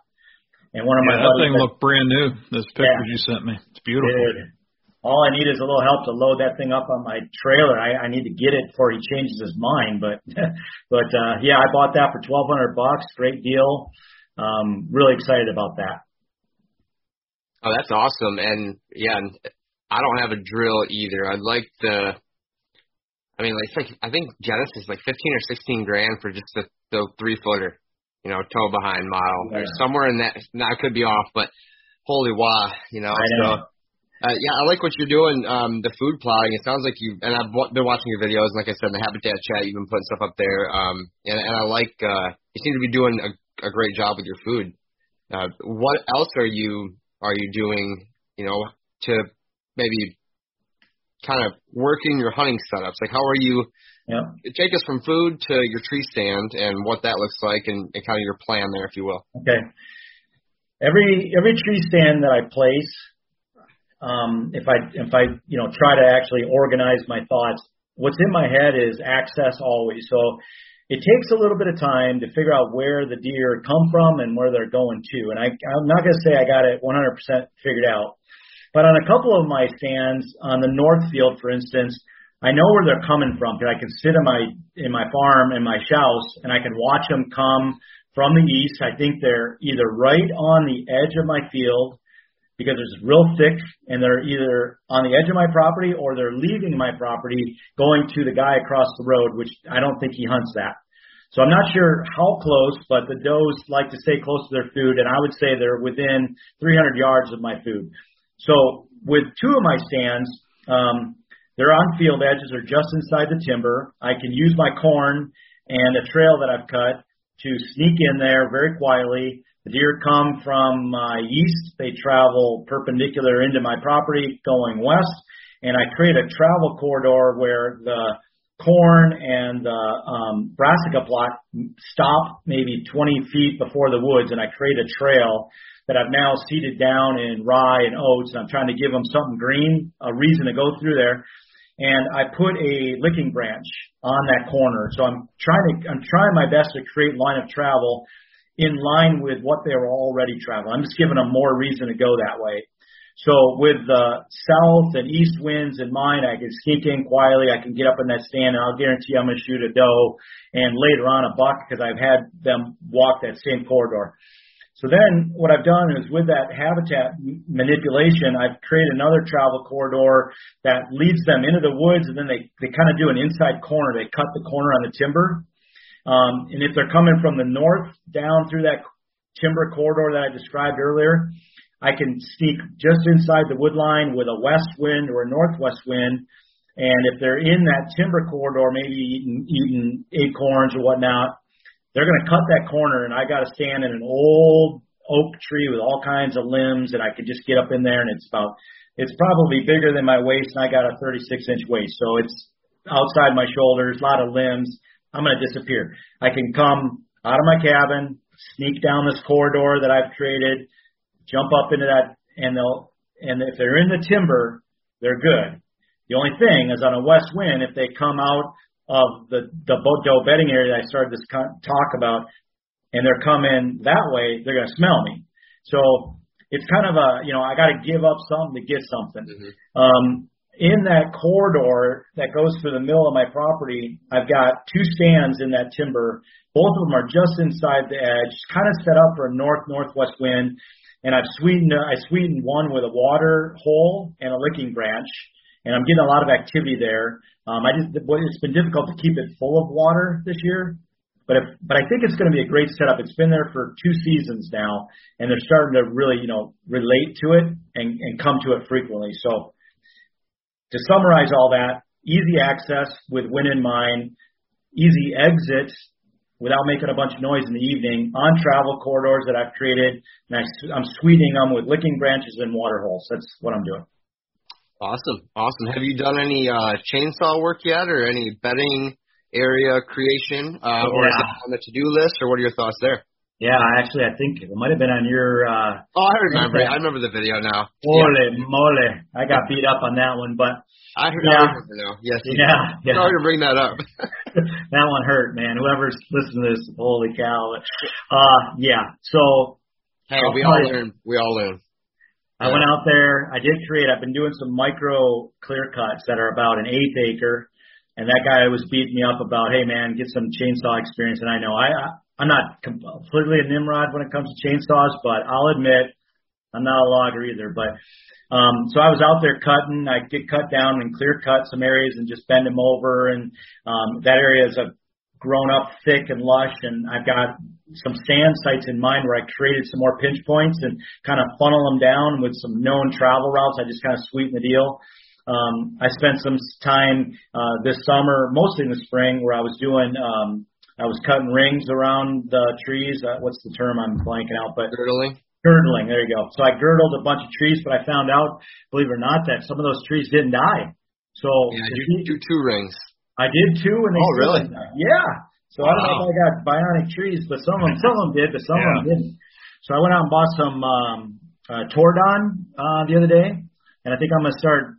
And one of my that thing looked brand new. Those pictures yeah. you sent me, it's beautiful. Dude, all I need is a little help to load that thing up on my trailer. I, I need to get it before he changes his mind. But, <laughs> but uh, yeah, I bought that for twelve hundred bucks. Great deal um, really excited about that. Oh, that's awesome. And yeah, I don't have a drill either. I'd like the, I mean, it's like, I think Genesis is like 15 or 16 grand for just the, the three footer, you know, tow behind model. Yeah. There's somewhere in that, now I could be off, but holy wow, you know, I know. so. Uh, yeah, I like what you're doing. Um, the food plotting. It sounds like you and I've been watching your videos. And like I said, in the Habitat chat, you've been putting stuff up there. Um, and, and I like. Uh, you seem to be doing a a great job with your food. Uh, what else are you are you doing? You know, to maybe kind of working your hunting setups. Like, how are you? Yeah. Take us from food to your tree stand and what that looks like, and, and kind of your plan there, if you will. Okay. Every every tree stand that I place, um, if I if I you know try to actually organize my thoughts, what's in my head is access always. So it takes a little bit of time to figure out where the deer come from and where they're going to. And I, I'm not going to say I got it 100% figured out, but on a couple of my stands on the north field, for instance, I know where they're coming from because I can sit in my in my farm in my house and I can watch them come from the east. I think they're either right on the edge of my field because it's real thick and they're either on the edge of my property or they're leaving my property going to the guy across the road, which I don't think he hunts that. So I'm not sure how close, but the does like to stay close to their food, and I would say they're within 300 yards of my food. So with two of my stands, um, they're on field edges or just inside the timber. I can use my corn and a trail that I've cut to sneak in there very quietly the deer come from my east. They travel perpendicular into my property going west. And I create a travel corridor where the corn and the um, brassica plot stop maybe 20 feet before the woods. And I create a trail that I've now seeded down in rye and oats. And I'm trying to give them something green, a reason to go through there and I put a licking branch on that corner. So I'm trying to I'm trying my best to create line of travel in line with what they were already traveling. I'm just giving them more reason to go that way. So with the south and east winds in mind, I can sneak in quietly. I can get up in that stand, and I'll guarantee I'm going to shoot a doe and later on a buck because I've had them walk that same corridor. So then what I've done is with that habitat manipulation, I've created another travel corridor that leads them into the woods, and then they they kind of do an inside corner. They cut the corner on the timber, um, and if they're coming from the north down through that timber corridor that I described earlier, I can sneak just inside the wood line with a west wind or a northwest wind. And if they're in that timber corridor, maybe eating, eating acorns or whatnot, they're going to cut that corner, and I got to stand in an old oak tree with all kinds of limbs, and I could just get up in there, and it's about it's probably bigger than my waist, and I got a 36 inch waist, so it's outside my shoulders, a lot of limbs. I'm going to disappear. I can come out of my cabin, sneak down this corridor that I've created, jump up into that, and they'll, and if they're in the timber, they're good. The only thing is on a west wind, if they come out of the the doe bedding area that I started this talk about, and they're coming that way, they're going to smell me. So it's kind of a you know I got to give up something to get something. Mm-hmm. Um, in that corridor that goes through the middle of my property, I've got two stands in that timber. Both of them are just inside the edge, kind of set up for a north northwest wind. And I've sweetened I sweetened one with a water hole and a licking branch, and I'm getting a lot of activity there. Um, I just it's been difficult to keep it full of water this year, but if, but I think it's going to be a great setup. It's been there for two seasons now, and they're starting to really you know relate to it and, and come to it frequently. So to summarize all that, easy access with wind in mind, easy exit without making a bunch of noise in the evening on travel corridors that I've created, and I, I'm sweetening them with licking branches and water holes. That's what I'm doing. Awesome, awesome. Have you done any uh, chainsaw work yet, or any bedding area creation, uh, yeah. or is it on the to-do list, or what are your thoughts there? Yeah, actually, I think it might have been on your. uh Oh, I remember. I remember the video now. Holy yeah. moly! I got beat up on that one, but I heard yeah. now. Yes. Yeah. yeah. Sorry to bring that up. <laughs> that one hurt, man. Whoever's listening to this, holy cow. Uh, yeah. So. Hey, we all learn. We all learn. I went out there. I did create. I've been doing some micro clear cuts that are about an eighth acre, and that guy was beating me up about, hey man, get some chainsaw experience. And I know I, I'm not completely a nimrod when it comes to chainsaws, but I'll admit I'm not a logger either. But um, so I was out there cutting. I get cut down and clear cut some areas and just bend them over. And um, that area is a grown up thick and lush. And I've got some stand sites in mind where I created some more pinch points and kind of funnel them down with some known travel routes. I just kind of sweeten the deal. Um, I spent some time uh, this summer, mostly in the spring, where I was doing. Um, I was cutting rings around the trees. Uh, what's the term? I'm blanking out, but girdling. Girdling. There you go. So I girdled a bunch of trees, but I found out, believe it or not, that some of those trees didn't die. So yeah, you do two rings. I did two, and they oh really? Yeah. So wow. I don't know if I got bionic trees, but some of them, some of them did, but some yeah. of them didn't. So I went out and bought some um, uh, Tordon uh, the other day, and I think I'm gonna start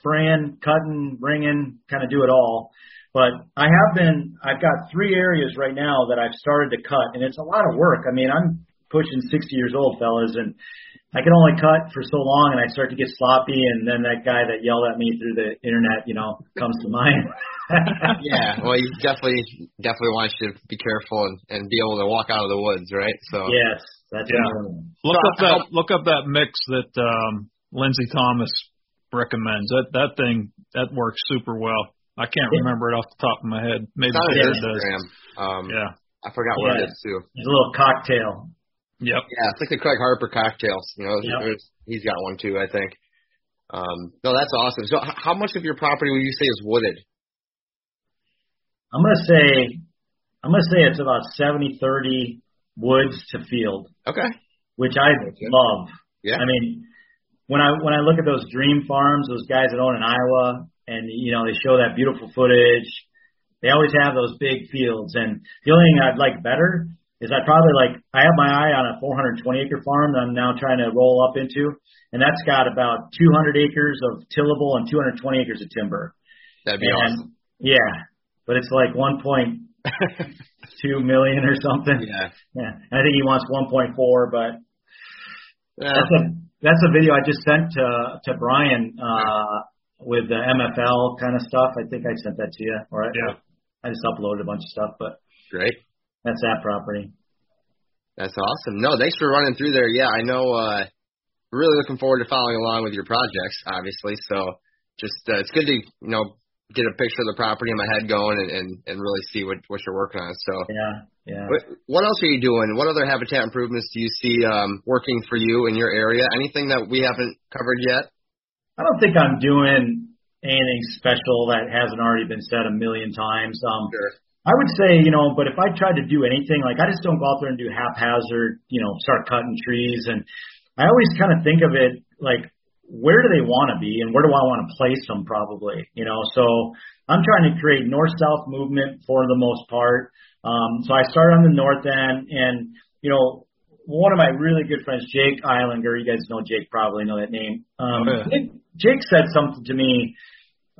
spraying, cutting, bringing, kind of do it all. But I have been, I've got three areas right now that I've started to cut, and it's a lot of work. I mean, I'm pushing 60 years old, fellas, and I can only cut for so long, and I start to get sloppy, and then that guy that yelled at me through the internet, you know, comes to mind. <laughs> yeah, well, you definitely definitely want you to be careful and, and be able to walk out of the woods, right? So yes, that's yeah. Look up that look up that mix that um, Lindsay Thomas recommends. That that thing that works super well. I can't yeah. remember it off the top of my head. Maybe Jared does. Um, yeah, I forgot what yeah. it is too. It's a little cocktail. Yep. Yeah, it's like the Craig Harper cocktails. You know, yep. he's got one too, I think. Um, no, that's awesome. So, how much of your property would you say is wooded? I'm gonna say, I'm gonna say it's about 70-30 woods to field. Okay. Which I okay. love. Yeah. I mean, when I when I look at those dream farms, those guys that own in Iowa, and you know they show that beautiful footage. They always have those big fields, and the only thing I'd like better is I probably like I have my eye on a 420 acre farm that I'm now trying to roll up into, and that's got about 200 acres of tillable and 220 acres of timber. That'd be and, awesome. Yeah, but it's like <laughs> 1.2 million or something. Yeah. Yeah, and I think he wants 1.4, but yeah. that's a that's a video I just sent to to Brian uh, with the MFL kind of stuff. I think I sent that to you, or yeah. I just uploaded a bunch of stuff, but great. That's that property. That's awesome. No, thanks for running through there. Yeah, I know. uh Really looking forward to following along with your projects, obviously. So just uh, it's good to you know get a picture of the property in my head going and and, and really see what what you're working on. So yeah, yeah. What, what else are you doing? What other habitat improvements do you see um, working for you in your area? Anything that we haven't covered yet? I don't think I'm doing anything special that hasn't already been said a million times. Um, sure. I would say, you know, but if I tried to do anything, like I just don't go out there and do haphazard, you know, start cutting trees. And I always kind of think of it like, where do they want to be and where do I want to place them probably, you know? So I'm trying to create north-south movement for the most part. Um, so I started on the north end and, you know, one of my really good friends, Jake Islander, you guys know Jake, probably know that name. Um, oh, yeah. Jake said something to me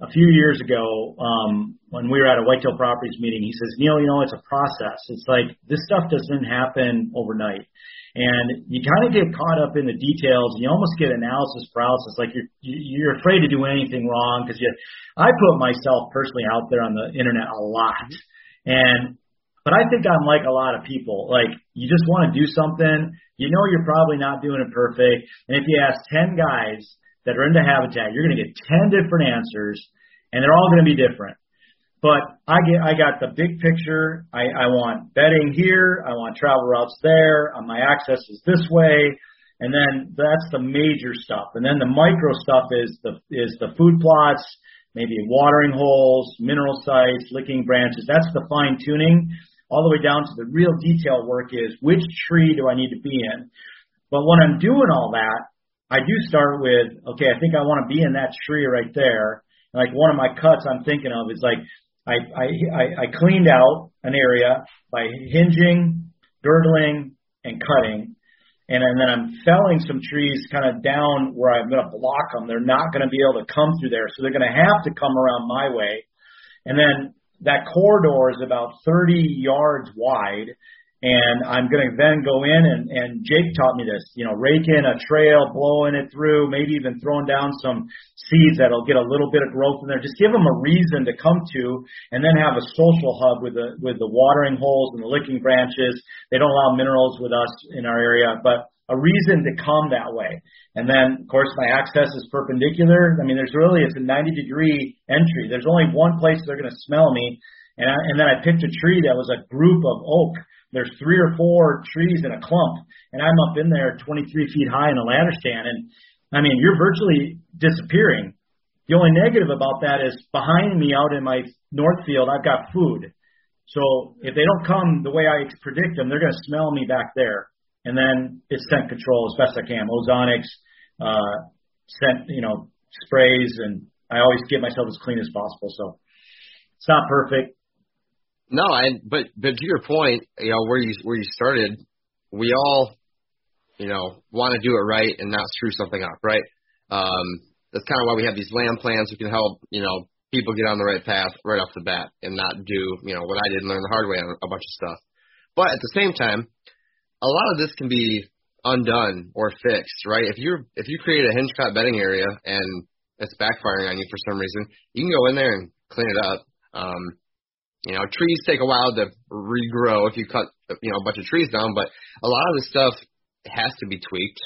a few years ago um, when we were at a Whitetail Properties meeting. He says, Neil, you know, it's a process. It's like this stuff doesn't happen overnight. and you kind of get caught up in the details and you almost get analysis paralysis like you're you're afraid to do anything wrong because you I put myself personally out there on the internet a lot and but I think I'm like a lot of people like you just want to do something you know you're probably not doing it perfect and if you ask 10 guys that are into habitat you're going to get 10 different answers and they're all going to be different but I get I got the big picture. I, I want bedding here. I want travel routes there. Uh, my access is this way, and then that's the major stuff. And then the micro stuff is the is the food plots, maybe watering holes, mineral sites, licking branches. That's the fine tuning. All the way down to the real detail work is which tree do I need to be in. But when I'm doing all that, I do start with okay. I think I want to be in that tree right there. Like one of my cuts I'm thinking of is like I, I, I cleaned out an area by hinging, girdling, and cutting. And, and then I'm felling some trees kind of down where I'm going to block them. They're not going to be able to come through there. So they're going to have to come around my way. And then that corridor is about 30 yards wide and I'm going to then go in and, and Jake taught me this, you know, rake in a trail, blowing it through, maybe even throwing down some seeds that'll get a little bit of growth in there. Just give them a reason to come to and then have a social hub with the, with the watering holes and the licking branches. They don't allow minerals with us in our area, but a reason to come that way. And then, of course, my access is perpendicular. I mean, there's really, it's a 90 degree entry. There's only one place they're going to smell me. And, I, and then I picked a tree that was a group of oak there's three or four trees in a clump, and I'm up in there 23 feet high in a ladder stand, and I mean, you're virtually disappearing. The only negative about that is behind me out in my north field, I've got food. So if they don't come the way I predict them, they're going to smell me back there. And then it's scent control as best I can. Ozonics, uh, scent, you know, sprays, and I always get myself as clean as possible. So it's not perfect. No, and but but to your point, you know where you where you started, we all, you know, want to do it right and not screw something up, right? Um, that's kind of why we have these land plans. We can help, you know, people get on the right path right off the bat and not do, you know, what I did and learn the hard way on a bunch of stuff. But at the same time, a lot of this can be undone or fixed, right? If you're if you create a hinge cut bedding area and it's backfiring on you for some reason, you can go in there and clean it up. Um, you know, trees take a while to regrow if you cut, you know, a bunch of trees down, but a lot of this stuff has to be tweaked.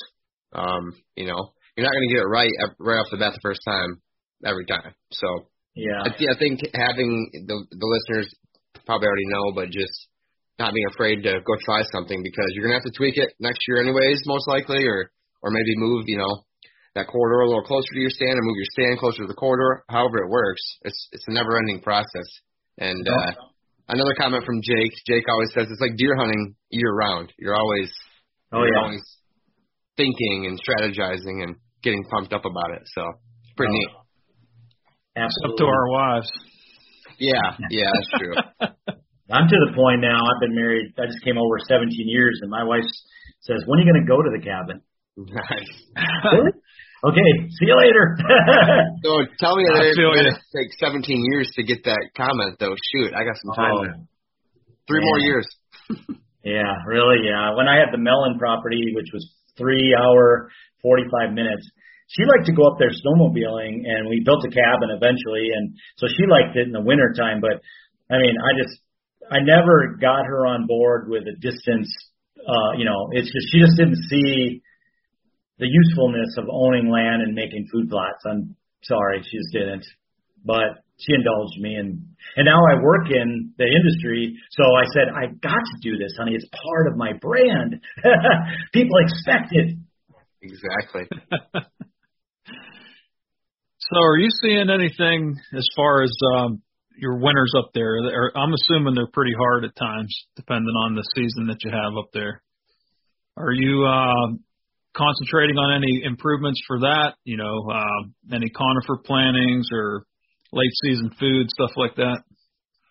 Um, you know, you're not going to get it right right off the bat the first time every time. So yeah, I, I think having the the listeners probably already know, but just not being afraid to go try something because you're going to have to tweak it next year anyways, most likely, or or maybe move, you know, that corridor a little closer to your stand, or move your stand closer to the corridor. However it works, it's it's a never ending process. And uh, another comment from Jake. Jake always says it's like deer hunting year round. You're always oh you're yeah always thinking and strategizing and getting pumped up about it. So it's pretty oh. neat. Absolutely. Up to our wives. Yeah, yeah, that's true. <laughs> I'm to the point now. I've been married. I just came over 17 years, and my wife says, "When are you going to go to the cabin?" Nice. really? Okay, see you later. <laughs> so tell me that it take 17 years to get that comment, though. Shoot, I got some time. Oh, there. Three more years. <laughs> <laughs> yeah, really. Yeah. When I had the Mellen property, which was three hour, 45 minutes, she liked to go up there snowmobiling, and we built a cabin eventually, and so she liked it in the winter time. But I mean, I just, I never got her on board with a distance. Uh, you know, it's just she just didn't see the usefulness of owning land and making food plots. I'm sorry, she just didn't. But she indulged me and and now I work in the industry, so I said I got to do this, honey. It's part of my brand. <laughs> People expect it. Exactly. <laughs> so, are you seeing anything as far as um, your winters up there? I'm assuming they're pretty hard at times, depending on the season that you have up there. Are you uh, concentrating on any improvements for that? You know, uh, any conifer plantings or late season food stuff like that?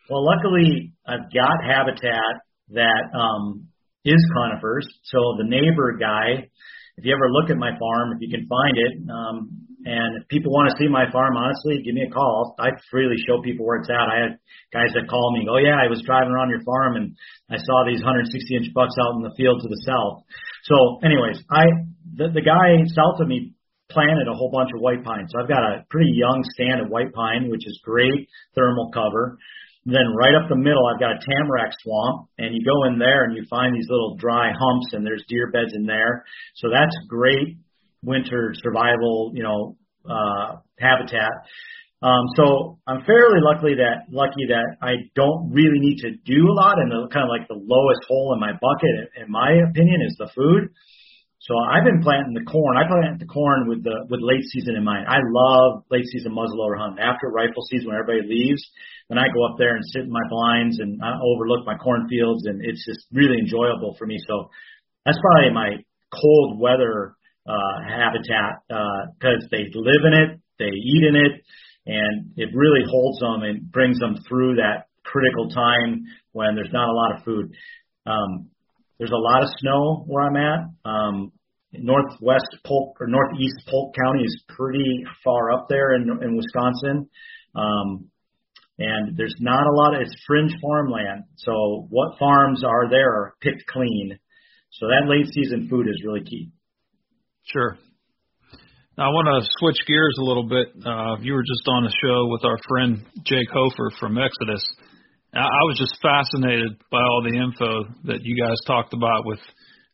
Well, luckily I've got habitat that um, is conifers. So the neighbor guy if you ever look at my farm, if you can find it, um, and if people want to see my farm, honestly, give me a call. I freely show people where it's at. I had guys that call me, oh yeah, I was driving around your farm and I saw these 160 inch bucks out in the field to the south. So, anyways, I the, the guy south of me planted a whole bunch of white pine. So I've got a pretty young stand of white pine, which is great thermal cover. Then right up the middle, I've got a tamarack swamp, and you go in there and you find these little dry humps, and there's deer beds in there. So that's great winter survival, you know, uh, habitat. Um, so I'm fairly lucky that lucky that I don't really need to do a lot, and the kind of like the lowest hole in my bucket, in my opinion, is the food. So I've been planting the corn. I plant the corn with the with late season in mind. I love late season muzzleloader hunting. After rifle season, when everybody leaves, then I go up there and sit in my blinds and I overlook my cornfields, and it's just really enjoyable for me. So that's probably my cold weather uh, habitat because uh, they live in it, they eat in it, and it really holds them and brings them through that critical time when there's not a lot of food. Um, there's a lot of snow where I'm at. Um, northwest Polk or northeast Polk County is pretty far up there in, in Wisconsin. Um, and there's not a lot of it's fringe farmland. So what farms are there are picked clean. So that late season food is really key. Sure. Now I want to switch gears a little bit. Uh, you were just on a show with our friend Jake Hofer from Exodus. I was just fascinated by all the info that you guys talked about with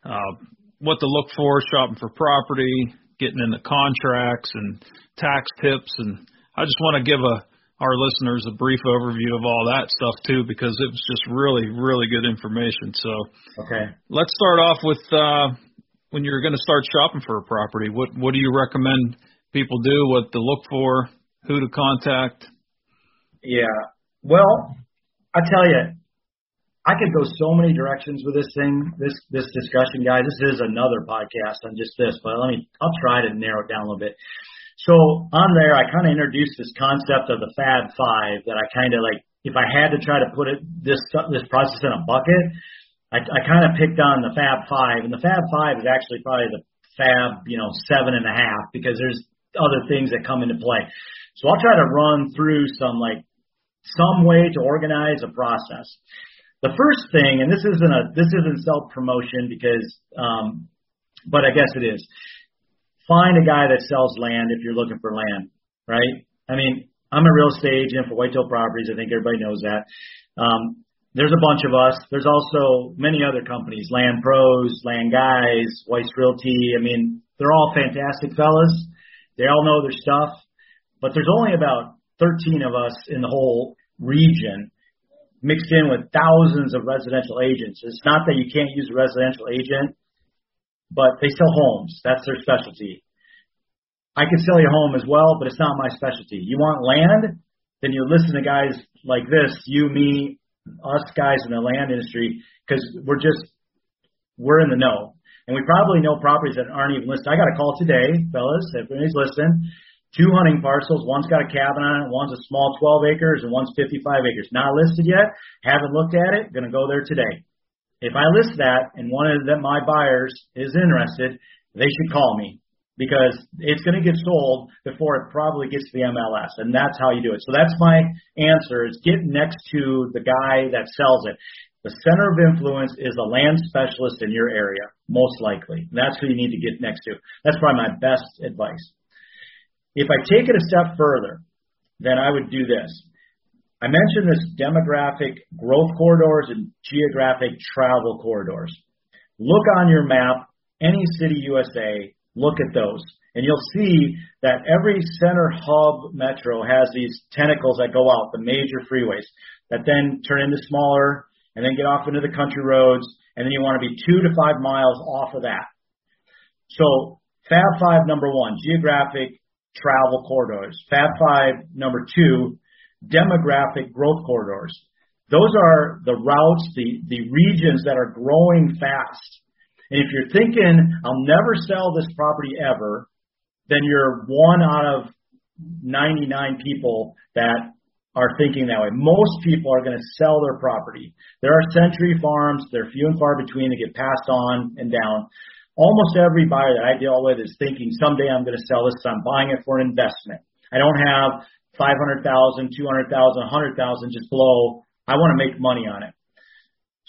uh, what to look for, shopping for property, getting into contracts and tax tips, and I just want to give a our listeners a brief overview of all that stuff too, because it was just really, really good information. So, okay, let's start off with uh, when you're going to start shopping for a property. What what do you recommend people do? What to look for? Who to contact? Yeah, well, I tell you, I could go so many directions with this thing, this this discussion, guys. This is another podcast on just this, but let me I'll try to narrow it down a little bit. So on there, I kind of introduced this concept of the Fab Five that I kind of like. If I had to try to put it this this process in a bucket, I, I kind of picked on the Fab Five, and the Fab Five is actually probably the Fab, you know, seven and a half because there's other things that come into play. So I'll try to run through some like some way to organize a process. The first thing, and this isn't a this isn't self promotion because, um, but I guess it is. Find a guy that sells land if you're looking for land, right? I mean, I'm a real estate agent for Whitetail Properties. I think everybody knows that. Um, there's a bunch of us. There's also many other companies, Land Pros, Land Guys, Weiss Realty. I mean, they're all fantastic fellas. They all know their stuff, but there's only about 13 of us in the whole region mixed in with thousands of residential agents. It's not that you can't use a residential agent, but they sell homes. That's their specialty. I can sell you a home as well, but it's not my specialty. You want land? Then you listen to guys like this, you, me, us guys in the land industry, because we're just, we're in the know. And we probably know properties that aren't even listed. I got a call today, fellas, if anybody's listening two hunting parcels. One's got a cabin on it, one's a small 12 acres, and one's 55 acres. Not listed yet. Haven't looked at it. Going to go there today. If I list that and one of them, my buyers is interested, they should call me because it's going to get sold before it probably gets to the MLS, and that's how you do it. So that's my answer: is get next to the guy that sells it. The center of influence is a land specialist in your area, most likely. That's who you need to get next to. That's probably my best advice. If I take it a step further, then I would do this. I mentioned this demographic growth corridors and geographic travel corridors. Look on your map, any city USA, look at those. And you'll see that every center hub metro has these tentacles that go out, the major freeways, that then turn into smaller and then get off into the country roads. And then you want to be two to five miles off of that. So Fab 5, number one, geographic travel corridors. Fab 5, number two, demographic growth corridors. Those are the routes, the, the regions that are growing fast. And if you're thinking, I'll never sell this property ever, then you're one out of 99 people that are thinking that way. Most people are going to sell their property. There are century farms, they're few and far between They get passed on and down. Almost every buyer that I deal with is thinking someday I'm going to sell this, I'm buying it for an investment. I don't have 500,000, 200,000, 100,000 just below. I want to make money on it.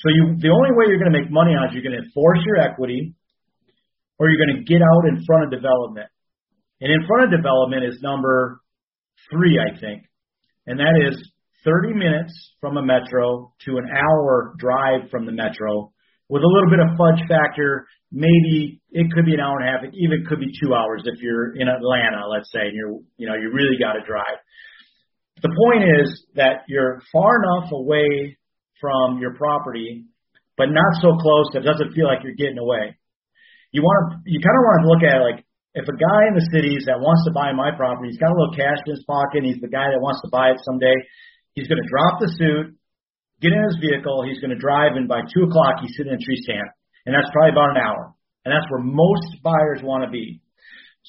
So you, the only way you're going to make money on it is you're going to force your equity or you're going to get out in front of development. And in front of development is number three, I think. And that is 30 minutes from a metro to an hour drive from the metro with a little bit of fudge factor. Maybe it could be an hour and a half. It even could be two hours if you're in Atlanta, let's say, and you're, you know, you really got to drive. The point is that you're far enough away from your property, but not so close that it doesn't feel like you're getting away. You want to, you kind of want to look at it like if a guy in the cities that wants to buy my property, he's got a little cash in his pocket, and he's the guy that wants to buy it someday. He's going to drop the suit, get in his vehicle, he's going to drive, and by two o'clock he's sitting in a tree stand, and that's probably about an hour, and that's where most buyers want to be.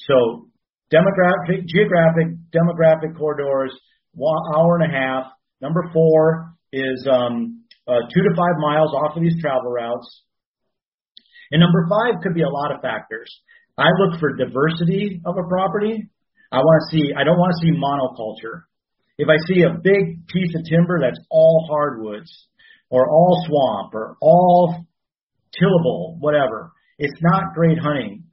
So demographic, geographic, demographic corridors, one hour and a half. Number four is um, uh, two to five miles off of these travel routes. And number five could be a lot of factors. I look for diversity of a property. I want to see, I don't want to see monoculture. If I see a big piece of timber that's all hardwoods or all swamp or all tillable, whatever, it's not great hunting.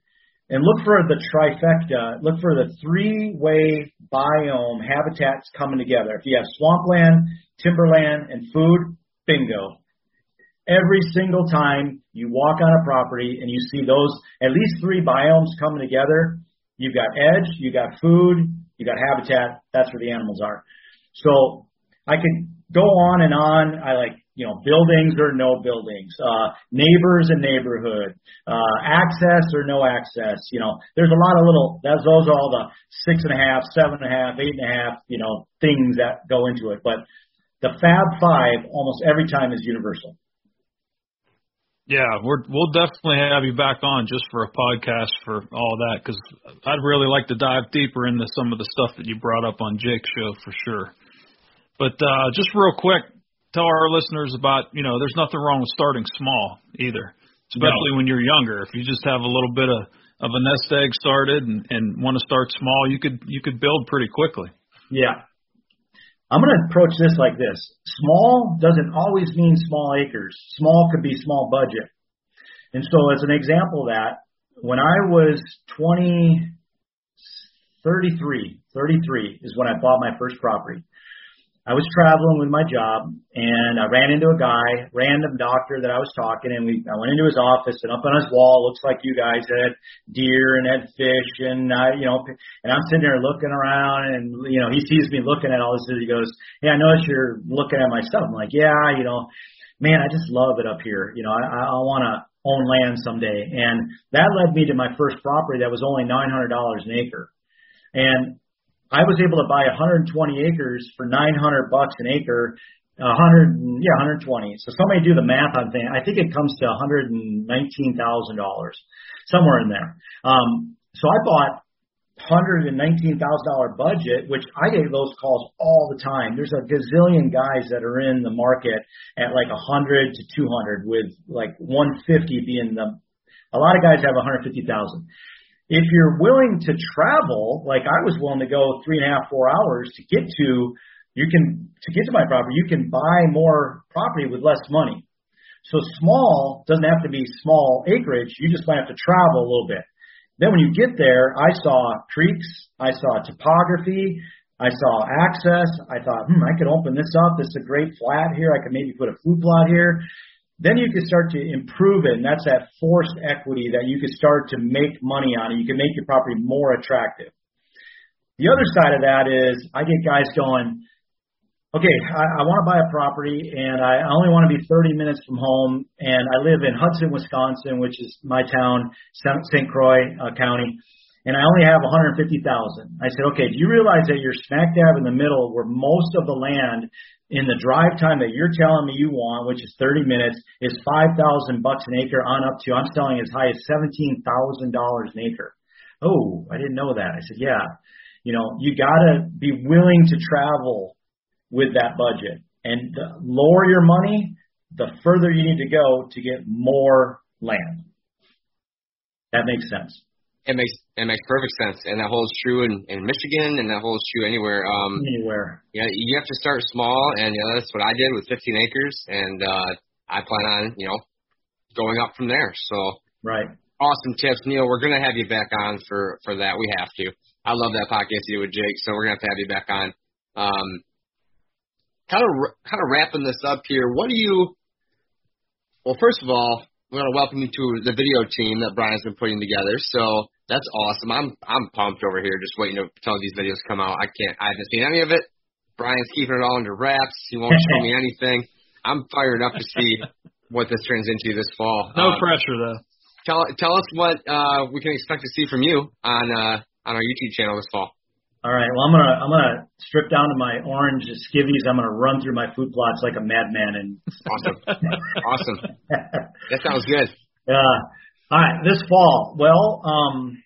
And look for the trifecta, look for the three way biome habitats coming together. If you have swampland, timberland, and food, bingo. Every single time you walk on a property and you see those at least three biomes coming together, you've got edge, you've got food, you got habitat. That's where the animals are. So I could go on and on. I like you know buildings or no buildings, uh, neighbors and neighborhood, uh, access or no access. You know, there's a lot of little. That's those are all the six and a half, seven and a half, eight and a half. You know, things that go into it. But the Fab Five almost every time is universal. Yeah, we're, we'll definitely have you back on just for a podcast for all that because I'd really like to dive deeper into some of the stuff that you brought up on Jake's show for sure. But uh, just real quick, tell our listeners about you know there's nothing wrong with starting small either, especially no. when you're younger. If you just have a little bit of of a nest egg started and, and want to start small, you could you could build pretty quickly. Yeah, I'm going to approach this like this. Small doesn't always mean small acres. Small could be small budget. And so as an example of that, when I was 20, 33, 33 is when I bought my first property. I was traveling with my job and I ran into a guy, random doctor that I was talking and we I went into his office and up on his wall looks like you guys had deer and had fish and I you know and I'm sitting there looking around and you know he sees me looking at all this and he goes, Hey, I notice you're looking at my stuff. I'm like, Yeah, you know, man, I just love it up here. You know, I I wanna own land someday and that led me to my first property that was only nine hundred dollars an acre. And I was able to buy 120 acres for 900 bucks an acre. 100, yeah, 120. So somebody do the math on that. I think it comes to 119 thousand dollars, somewhere in there. Um, so I bought hundred and nineteen thousand dollar budget, which I get those calls all the time. There's a gazillion guys that are in the market at like hundred to two hundred, with like one fifty being the. A lot of guys have one hundred fifty thousand. If you're willing to travel, like I was willing to go three and a half, four hours to get to, you can to get to my property, you can buy more property with less money. So small doesn't have to be small acreage. You just might have to travel a little bit. Then when you get there, I saw creeks, I saw topography, I saw access. I thought, hmm, I could open this up. This is a great flat here. I could maybe put a food plot here. Then you can start to improve it, and that's that forced equity that you can start to make money on, and you can make your property more attractive. The other side of that is I get guys going, okay, I, I want to buy a property, and I only want to be 30 minutes from home, and I live in Hudson, Wisconsin, which is my town, St. Croix uh, County, and I only have 150,000. I said, okay, do you realize that you're smack dab in the middle where most of the land in the drive time that you're telling me you want, which is 30 minutes, is 5,000 bucks an acre on up to, I'm selling as high as $17,000 an acre. Oh, I didn't know that. I said, yeah, you know, you gotta be willing to travel with that budget and the lower your money, the further you need to go to get more land. That makes sense. It makes it makes perfect sense, and that holds true in in Michigan, and that holds true anywhere. Um, Anywhere. yeah, you have to start small, and you know, that's what I did with 15 acres, and uh, I plan on you know going up from there. So Right. awesome tips, Neil. We're gonna have you back on for for that. We have to. I love that podcast you do with Jake, so we're gonna have to have you back on. Um, kind of kind of wrapping this up here. What do you? Well, first of all, we're gonna welcome you to the video team that Brian's been putting together. So that's awesome. I'm I'm pumped over here, just waiting to till these videos come out. I can't. I haven't seen any of it. Brian's keeping it all under wraps. He won't show me <laughs> anything. I'm fired up to see what this turns into this fall. No Um, pressure though. tell tell us what uh, we can expect to see from you on uh, on our YouTube channel this fall. All right. Well, I'm gonna I'm gonna strip down to my orange skivvies. I'm gonna run through my food plots like a madman and <laughs> Awesome, awesome. That sounds good. Uh, all right, this fall. Well, um,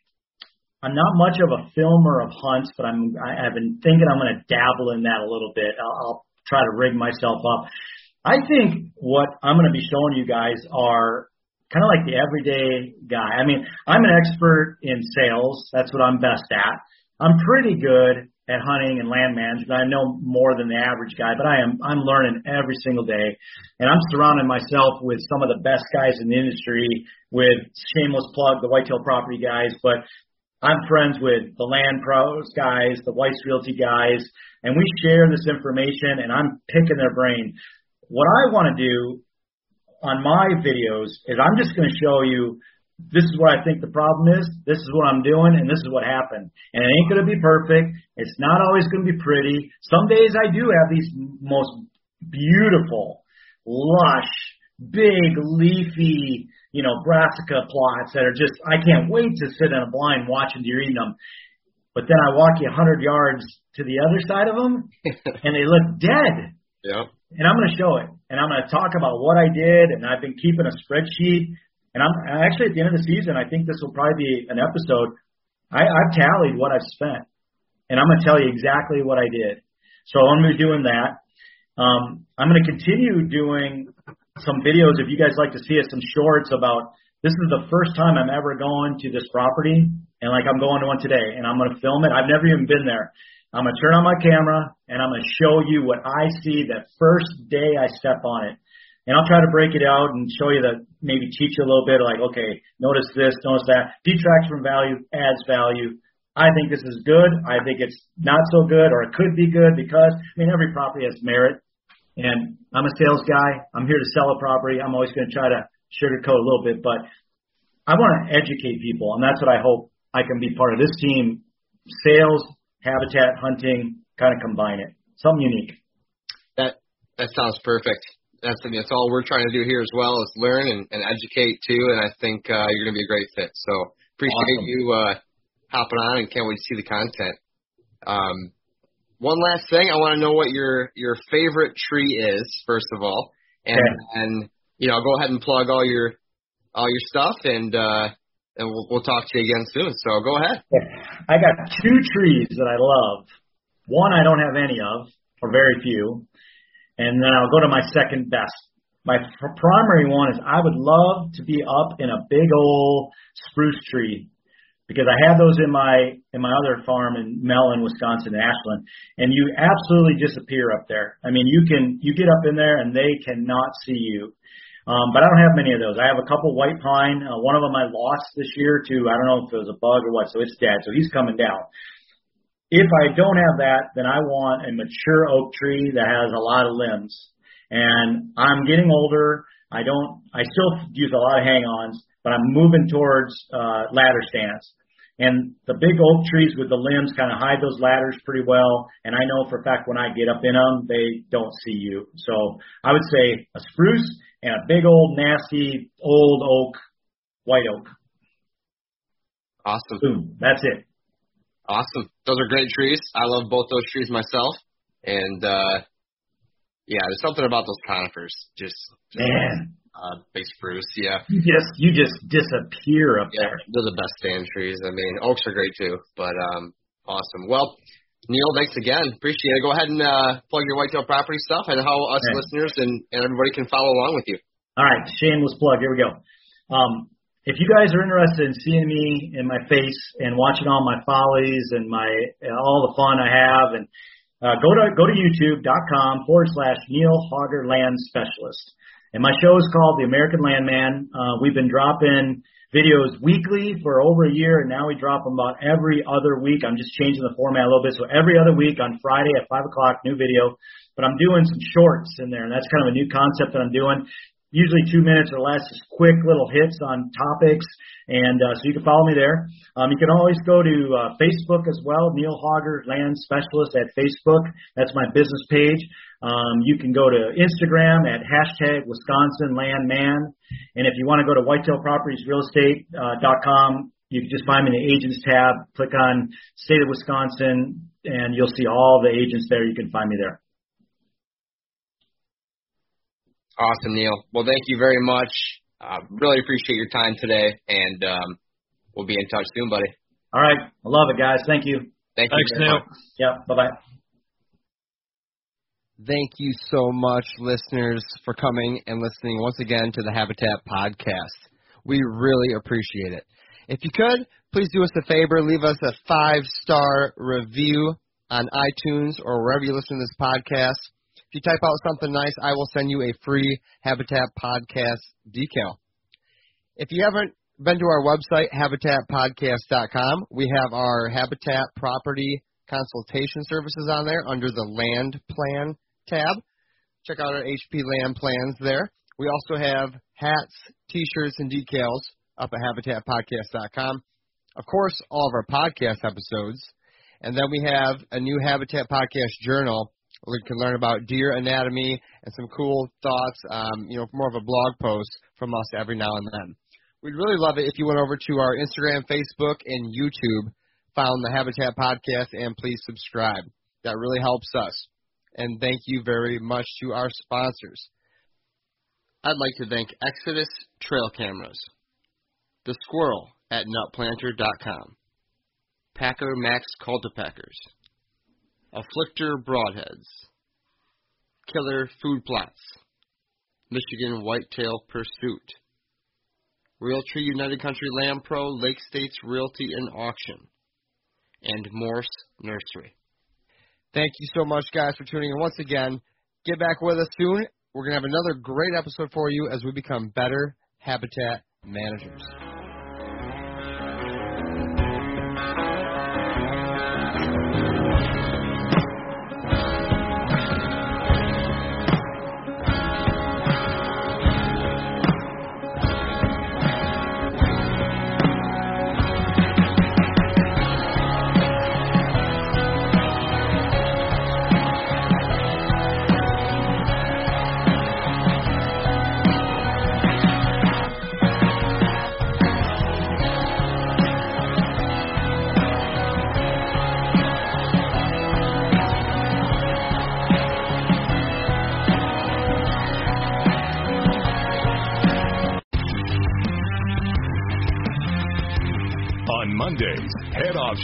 I'm not much of a filmer of hunts, but I'm I, I've been thinking I'm going to dabble in that a little bit. I'll, I'll try to rig myself up. I think what I'm going to be showing you guys are kind of like the everyday guy. I mean, I'm an expert in sales. That's what I'm best at. I'm pretty good at hunting and land management. I know more than the average guy, but I am I'm learning every single day, and I'm surrounding myself with some of the best guys in the industry. With shameless plug, the Whitetail Property guys, but I'm friends with the Land Pros guys, the Weiss Realty guys, and we share this information, and I'm picking their brain. What I want to do on my videos is I'm just going to show you this is what I think the problem is, this is what I'm doing, and this is what happened. And it ain't going to be perfect. It's not always going to be pretty. Some days I do have these most beautiful, lush, big, leafy, you know, brassica plots that are just, I can't wait to sit in a blind watching deer eating them. But then I walk you 100 yards to the other side of them, <laughs> and they look dead Yep. and I'm going to show it, and I'm going to talk about what I did, and I've been keeping a spreadsheet, and I'm actually at the end of the season, I think this will probably be an episode. I, I've tallied what I've spent, and I'm going to tell you exactly what I did. So I'm going to be doing that. Um, I'm going to continue doing some videos if you guys like to see it, some shorts about this is the first time I'm ever going to this property, and like I'm going to one today, and I'm going to film it. I've never even been there. I'm going to turn on my camera and I'm going to show you what I see the first day I step on it. And I'll try to break it out and show you that maybe teach you a little bit like, okay, notice this, notice that. Detracts from value, adds value. I think this is good. I think it's not so good or it could be good because, I mean, every property has merit. And I'm a sales guy. I'm here to sell a property. I'm always going to try to sugarcoat a little bit, but I want to educate people. And that's what I hope I can be part of this team. Sales, habitat, hunting, kind of combine it. Something unique. That that sounds perfect. That's I mean, that's all we're trying to do here as well is learn and, and educate too. And I think uh, you're going to be a great fit. So appreciate Awesome. you uh, hopping on and can't wait to see the content. Um, one last thing, I want to know what your your favorite tree is first of all, and Okay. and you know go ahead and plug all your all your stuff and uh, and we'll we'll talk to you again soon. So go ahead. I got two trees that I love. One I don't have any of, or very few. And then I'll go to my second best. My pr- primary one is I would love to be up in a big old spruce tree because I have those in my in my other farm in Mellen, Wisconsin, Ashland, and you absolutely disappear up there. I mean, you can you get up in there and they cannot see you. Um, but I don't have many of those. I have a couple white pine. Uh, one of them I lost this year to I don't know if it was a bug or what, so it's dead. So he's coming down. If I don't have that, then I want a mature oak tree that has a lot of limbs. And I'm getting older. I don't. I still use a lot of hang-ons, but I'm moving towards uh, ladder stands. And the big oak trees with the limbs kind of hide those ladders pretty well. And I know for a fact when I get up in them, they don't see you. So I would say a spruce and a big old nasty old oak, white oak. Awesome. Boom. That's it. Awesome. Those are great trees. I love both those trees myself. And uh yeah, there's something about those conifers. Just, just Man, uh big spruce, yeah. you just you just disappear up Yeah, there. they're the best stand trees. I mean, oaks are great too, but um awesome. Well, Neil, thanks again. Appreciate it. Go ahead and uh plug your whitetail property stuff and how us listeners and, and everybody can follow along with you. All right, shameless plug. Here we go. Um, if you guys are interested in seeing me in my face and watching all my follies and my all the fun I have, and uh, go to go to YouTube.com forward slash Neil Hogger Land Specialist. And my show is called The American Landman. Uh, we've been dropping videos weekly for over a year, and now we drop them about every other week. I'm just changing the format a little bit. So every other week on Friday at 5 o'clock, new video. But I'm doing some shorts in there, and that's kind of a new concept that I'm doing usually two minutes or less, just quick little hits on topics. And uh, so you can follow me there. Um, you can always go to uh, Facebook as well, Neil Hogger Land Specialist at Facebook. That's my business page. Um, you can go to Instagram at hashtag Wisconsin Land Man. And if you want to go to whitetailpropertiesrealestate.com, uh, you can just find me in the agents tab, click on state of Wisconsin, and you'll see all the agents there. You can find me there. Awesome, Neil. Well, thank you very much. Uh, really appreciate your time today, and um, we'll be in touch soon, buddy. All right. I love it, guys. Thank you. Thank Thanks, you. Neil. Yeah. Bye bye. Thank you so much, listeners, for coming and listening once again to the Habitat Podcast. We really appreciate it. If you could, please do us a favor, leave us a five star review on iTunes or wherever you listen to this podcast. You type out something nice, I will send you a free Habitat Podcast decal. If you haven't been to our website, habitatpodcast.com, we have our Habitat Property Consultation Services on there under the Land Plan tab. Check out our HP Land Plans there. We also have hats, t-shirts, and decals up at habitatpodcast.com. Of course, all of our podcast episodes. And then we have a new Habitat Podcast journal we can learn about deer anatomy and some cool thoughts, um, you know, more of a blog post from us every now and then. We'd really love it if you went over to our Instagram, Facebook, and YouTube, found the Habitat Podcast, and please subscribe. That really helps us. And thank you very much to our sponsors. I'd like to thank Exodus Trail Cameras, The Squirrel at nutplanter.com, Packer Max Cultipackers, Afflictor Broadheads, Killer Food Plots, Michigan Whitetail Pursuit, Realtree United Country Land Pro, Lake States Realty and Auction, and Morse Nursery. Thank you so much, guys, for tuning in once again. Get back with us soon. We're going to have another great episode for you as we become better habitat managers.